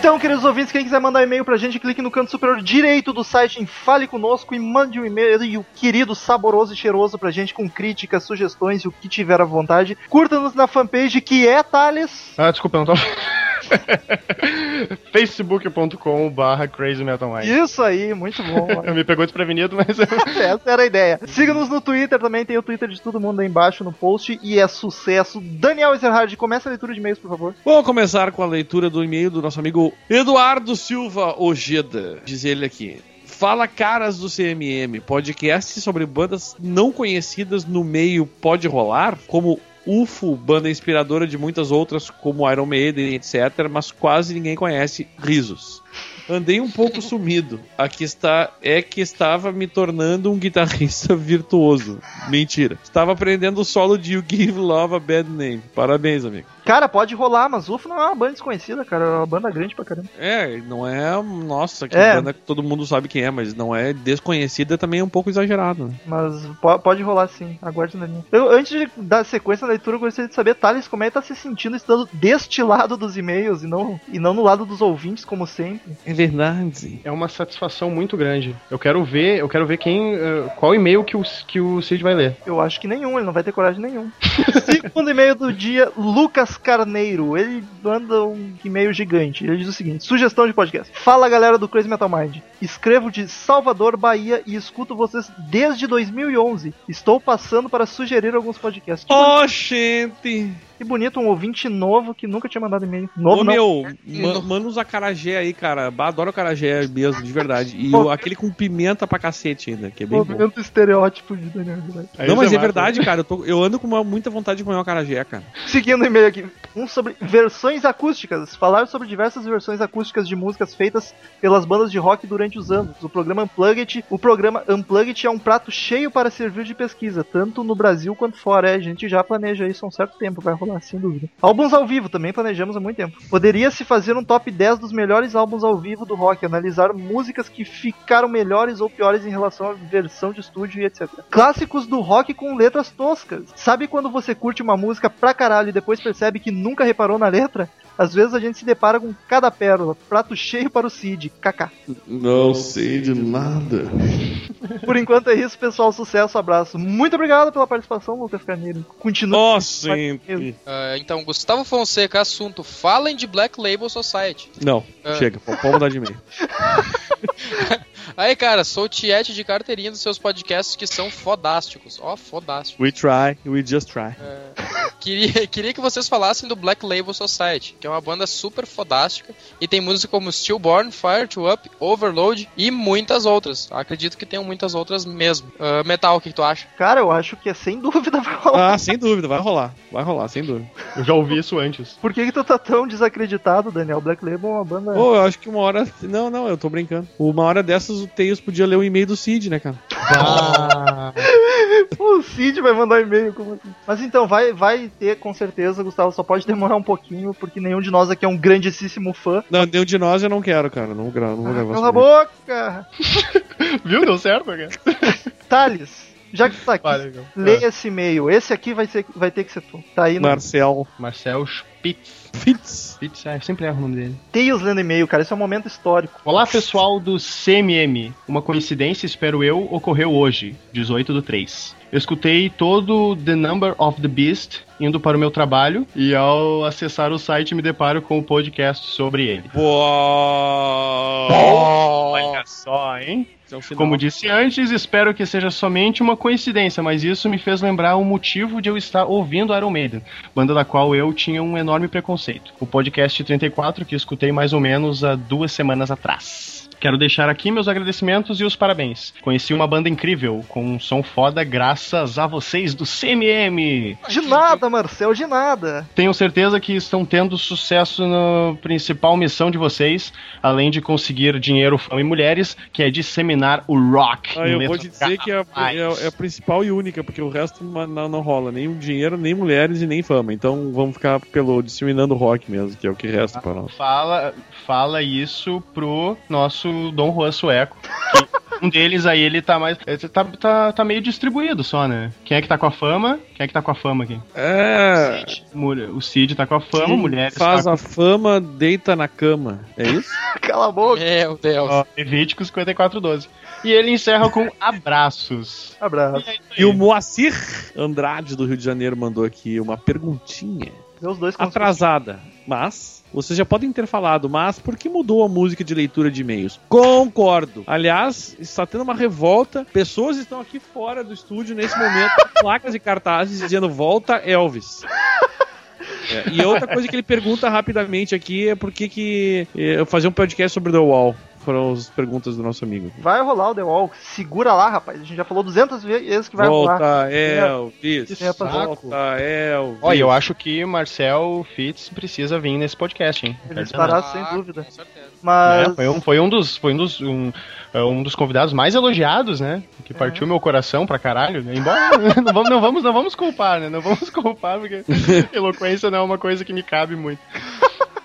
Então, queridos ouvintes, quem quiser mandar e-mail pra gente, clique no canto superior direito do site em Fale Conosco e mande um e-mail querido, saboroso e cheiroso pra gente com críticas, sugestões e o que tiver à vontade. Curta-nos na fanpage que é Thales. Ah, desculpa, eu não tava. facebook.com barra Crazy Metal Mind. Isso aí, muito bom. Me pegou desprevenido, mas Essa era a ideia. Siga-nos no Twitter também, tem o Twitter de todo mundo aí embaixo no post e é sucesso. Daniel Ezerhard, começa a leitura de e-mails, por favor. Vamos começar com a leitura do e-mail do nosso amigo Eduardo Silva Ojeda. Diz ele aqui. Fala caras do CMM, podcast sobre bandas não conhecidas no meio pode rolar, como UFO, banda inspiradora de muitas outras como Iron Maiden, etc, mas quase ninguém conhece. Risos. Andei um pouco sumido. Aqui está é que estava me tornando um guitarrista virtuoso. Mentira. Estava aprendendo o solo de You Give Love a Bad Name. Parabéns, amigo. Cara, pode rolar, mas UFO não é uma banda desconhecida, cara. É uma banda grande pra caramba. É, não é. Nossa, que É. banda que todo mundo sabe quem é, mas não é desconhecida também é um pouco exagerado, né? Mas po- pode rolar sim, aguarde na linha. Eu, antes de dar sequência na leitura, eu gostaria de saber, Thales, como é que tá se sentindo estando deste lado dos e-mails e não, e não no lado dos ouvintes, como sempre. É verdade. É uma satisfação muito grande. Eu quero ver, eu quero ver quem, eh, qual e-mail que o, que o Cid vai ler. Eu acho que nenhum, ele não vai ter coragem nenhum. Segundo e-mail do dia, Lucas Carneiro. Ele manda um e-mail gigante. Ele diz o seguinte: sugestão de podcast. Fala galera do Crazy Metal Mind. Escrevo de Salvador, Bahia e escuto vocês desde 2011. Estou passando para sugerir alguns podcasts. Oh, gente! Que bonito, um ouvinte novo que nunca tinha mandado e-mail. Novo Ô, não. meu, ma manda uns acarajé aí, cara. Adoro acarajé mesmo, de verdade. E o- aquele com pimenta pra cacete ainda, que é bem bom. Movimento estereótipo de Daniel. Não, mas é massa. verdade, cara. Eu, tô- eu ando com uma, muita vontade de comer um acarajé, cara. Seguindo o e-mail aqui, um sobre versões acústicas. Falar sobre diversas versões acústicas de músicas feitas pelas bandas de rock durante os anos. O programa Unplugged, o programa Unplugged é um prato cheio para servir de pesquisa, tanto no Brasil quanto fora. É, a gente já planeja isso há um certo tempo, vai rolar sem dúvida. Álbuns ao vivo também planejamos há muito tempo. Poderia se fazer um top 10 dos melhores álbuns ao vivo do rock, analisar músicas que ficaram melhores ou piores em relação à versão de estúdio e etc. Clássicos do rock com letras toscas. Sabe quando você curte uma música pra caralho e depois percebe que nunca reparou na letra? Às vezes a gente se depara com cada pérola. Prato cheio para o Cid. KK. Não sei de nada. Por enquanto é isso, pessoal. Sucesso, abraço. Muito obrigado pela participação, Lucas Carneiro. Continue. Nossa, gente. Ah, então, Gustavo Fonseca, assunto. Falem de Black Label Society. Não, Ah. chega, pode mudar de e-mail. Aí, cara, sou tiete de carteirinha dos seus podcasts que são fodásticos. Ó, fodásticos. We try, we just try. Queria, queria que vocês falassem do Black Label Society, que é uma banda super fodástica e tem música como Stillborn, Fire to Up, Overload e muitas outras. Acredito que tenham muitas outras mesmo. Ah, Metal, o que, que tu acha? Cara, eu acho que é sem dúvida vai rolar. Ah, sem dúvida, vai rolar. Vai rolar, sem dúvida. Eu já ouvi isso antes. Por que, que tu tá tão desacreditado, Daniel? Black Label é uma banda. Pô, eu acho que uma hora. Não, não, eu tô brincando. Uma hora dessas o Tails podia ler o e-mail do Cid, né, cara? O Cid vai mandar e-mail, como assim? Mas então, vai, vai ter com certeza, Gustavo. Só pode demorar um pouquinho, porque nenhum de nós aqui é um grandíssimo fã. Não, nenhum de nós eu não quero, cara. Não, gra- não vou gravar Cala a boca! Viu? Deu certo, cara. Thales, já que tu tá aqui, Vale, então. leia esse e-mail. Esse aqui vai, ser, vai ter que ser tu. Tá aí no Marcel Marcel Spitz. Fitz. Spitz, é, sempre erro o nome dele. Tails lendo e-mail, cara. Esse é um momento histórico. Olá, pessoal do CMM. Uma coincidência, espero eu, ocorreu hoje, 18 do 3. Eu escutei todo The Number of the Beast indo para o meu trabalho e ao acessar o site me deparo com o podcast sobre ele. Boa! Olha só, hein? Como disse antes, espero que seja somente uma coincidência, mas isso me fez lembrar o motivo de eu estar ouvindo Iron Maiden, banda da qual eu tinha um enorme preconceito. O podcast 34 que escutei mais ou menos há duas semanas atrás. Quero deixar aqui meus agradecimentos e os parabéns. Conheci uma banda incrível, com um som foda graças a vocês do CMM. De nada, Marcel, de nada. Tenho certeza que estão tendo sucesso na principal missão de vocês, além de conseguir dinheiro, fama e mulheres, que é disseminar o rock. Ah, eu vou te dizer que é, a- garrafais. é- é a principal e única, porque o resto não, não- rola. Nem dinheiro, nem mulheres e nem fama. Então vamos ficar pelo disseminando rock mesmo, que é o que resta pra nós. Fala, fala isso pro nosso Dom Juan sueco. um deles aí, ele tá mais. é, Tá, tá, tá meio distribuído só, né? Quem é que tá com a fama? Quem é que tá com a fama aqui? É. Mulher- O Cid tá com a fama, mulheres. Faz tá a fama, deita na cama. É isso? Cala a boca. Meu Deus. com... Ó, Levítico 5412. E ele encerra com abraços. Abraço. E o Moacir Andrade do Rio de Janeiro mandou aqui uma perguntinha os dois atrasada, mas vocês já podem ter falado, mas por que mudou a música de leitura de e-mails? Concordo. Aliás, está tendo uma revolta. Pessoas estão aqui fora do estúdio nesse momento, placas e cartazes dizendo volta Elvis. É, e outra coisa que ele pergunta rapidamente aqui é por que que é, eu fazer um podcast sobre The Wall. Foram as perguntas do nosso amigo. Vai rolar o The Wall. Segura lá, rapaz. A gente já falou 200 vezes que vai rolar. Volta, Elvis. Isso é pra- Volta, Elvis. Olha, eu acho que Marcel Fitz precisa vir nesse podcast, hein? Ele estará nada. sem dúvida. Com certeza. Mas. É, foi, um, foi um dos, foi um dos, um, é, um dos convidados mais elogiados, né? Que partiu meu coração pra caralho. né? Embora não vamos, não vamos, não vamos culpar, né? Não vamos culpar porque eloquência não é uma coisa que me cabe muito.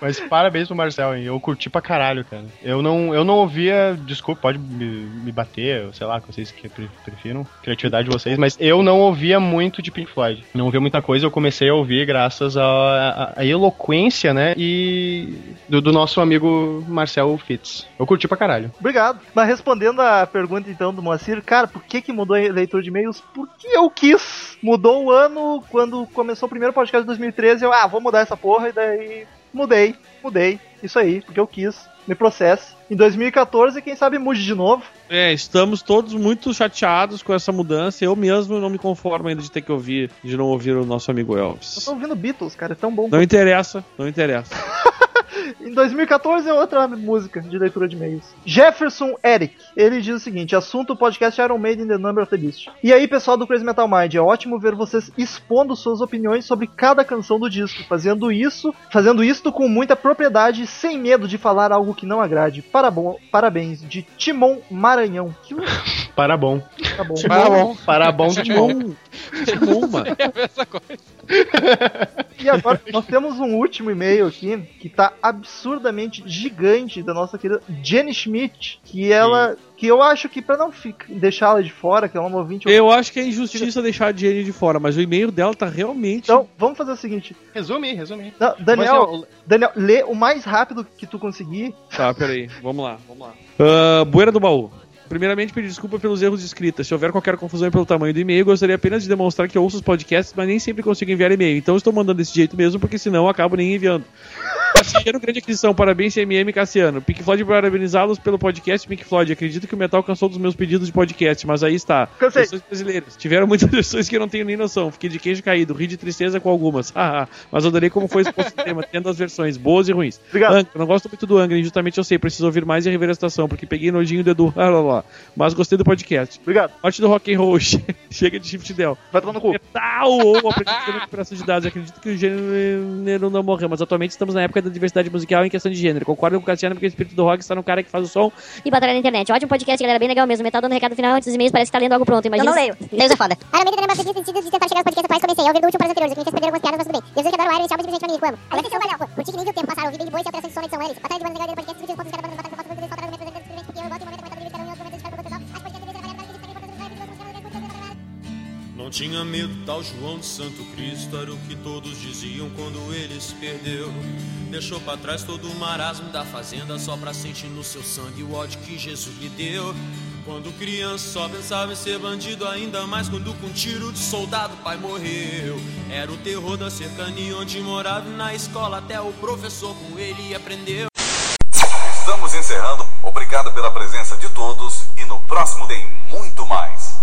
Mas parabéns pro Marcel, hein? Eu curti pra caralho, cara. Eu não, eu não ouvia, desculpa, pode me, me bater, sei lá, que vocês que pre- prefiram, criatividade de vocês, mas eu não ouvia muito de Pink Floyd. Não ouvia muita coisa, eu comecei a ouvir graças à eloquência, né? E do, do nosso amigo Marcel Fitz. Eu curti pra caralho. Obrigado. Mas respondendo a pergunta então do Moacir, cara, por que que mudou a leitura de e-mails? Porque eu quis. Mudou o ano quando começou o primeiro podcast de 2013, eu, ah, vou mudar essa porra e daí mudei, mudei. Isso aí, porque eu quis. Me processe. Em 2014, quem sabe mude de novo. É, estamos todos muito chateados com essa mudança. Eu mesmo não me conformo ainda de ter que ouvir, de não ouvir o nosso amigo Eu Elvis. tô ouvindo Beatles, cara, é tão bom. Não interessa, não interessa. Em 2014 é outra música de leitura de e-mails. Jefferson Eric, ele diz o seguinte: assunto podcast Iron Maiden The Number of the Beast. E aí, pessoal do Crazy Metal Mind, é ótimo ver vocês expondo suas opiniões sobre cada canção do disco, fazendo isso, fazendo isto com muita propriedade, sem medo de falar algo que não agrade. Parabom, parabéns, de Timon Maranhão. Que Parabom. bom. Parabom. Parabom do Timon. Timon, Timon, mano. É a mesma coisa. E agora nós temos um último e-mail aqui que tá absurdamente gigante da nossa querida Jenny Schmidt, que ela que eu acho que pra não deixá-la de fora, que é uma ouvinte Eu acho que é injustiça deixar a Jenny de fora, mas o e-mail dela tá realmente. Então, vamos fazer o seguinte. Resume, resume. Não, Daniel, Mas, Daniel, lê o mais rápido que tu conseguir. Tá, peraí, vamos lá, vamos lá. Ah, Bueira do baú. Primeiramente, pedir desculpa pelos erros de escrita. Se houver qualquer confusão pelo tamanho do e-mail, gostaria apenas de demonstrar que eu ouço os podcasts, mas nem sempre consigo enviar e-mail. Então estou mandando desse jeito mesmo, porque senão eu acabo nem enviando. Cassiano, grande aquisição. Parabéns, CMM Cassiano. Pink Floyd, parabenizá-los pelo podcast Pink Floyd. Acredito que o Metal cansou dos meus pedidos de podcast, mas aí está. Cansei. Versões brasileiras. Tiveram muitas versões que eu não tenho nem noção. Fiquei de queijo caído, ri de tristeza com algumas. Haha. mas adorei como foi exposto o tema, tendo as versões boas e ruins. Obrigado. Angra, não gosto muito do Angra, injustamente eu sei, preciso ouvir mais e rever a estação, porque peguei nojinho do Edu, lá, lá, lá. mas gostei do podcast. Obrigado. Morte do rock and roll, chega de shift del. Vai tomar no cu. Metal ou aprendizado de recuperação de dados. Acredito que o gênero não morreu, mas atualmente estamos na época da diversidade musical em questão de gênero. Concordo com o Cassiano porque o espírito do rock está no cara que faz o som. e batalha na internet. Ótimo podcast, galera. Bem legal mesmo. Metal dando recado final antes dos e-mails. Parece que tá lendo algo pronto. Imagina. Eu não leio. Deus é foda. Uma sentido de tentar chegar aos podcasts atuais comecei a ouvir do último para os anteriores, o que me fez perder algumas piadas, mas tudo bem. Que adoro o Iron e Chalmers simplesmente pra mim, amo. Aí vocês são Curti que nem deu tempo ouvi bem de boa e se alteração de som na edição eles. Batalha de bandas legal dele podcast, pontos cada banda, Não tinha medo, tal João de Santo Cristo era o que todos diziam quando ele se perdeu. Deixou pra trás todo o marasmo da fazenda só pra sentir no seu sangue o ódio que Jesus lhe deu. Quando criança só pensava em ser bandido, ainda mais quando com tiro de soldado pai morreu. Era o terror da cercania onde morava e na escola até o professor com ele aprendeu. Estamos encerrando. Obrigado pela presença de todos e no próximo tem muito mais.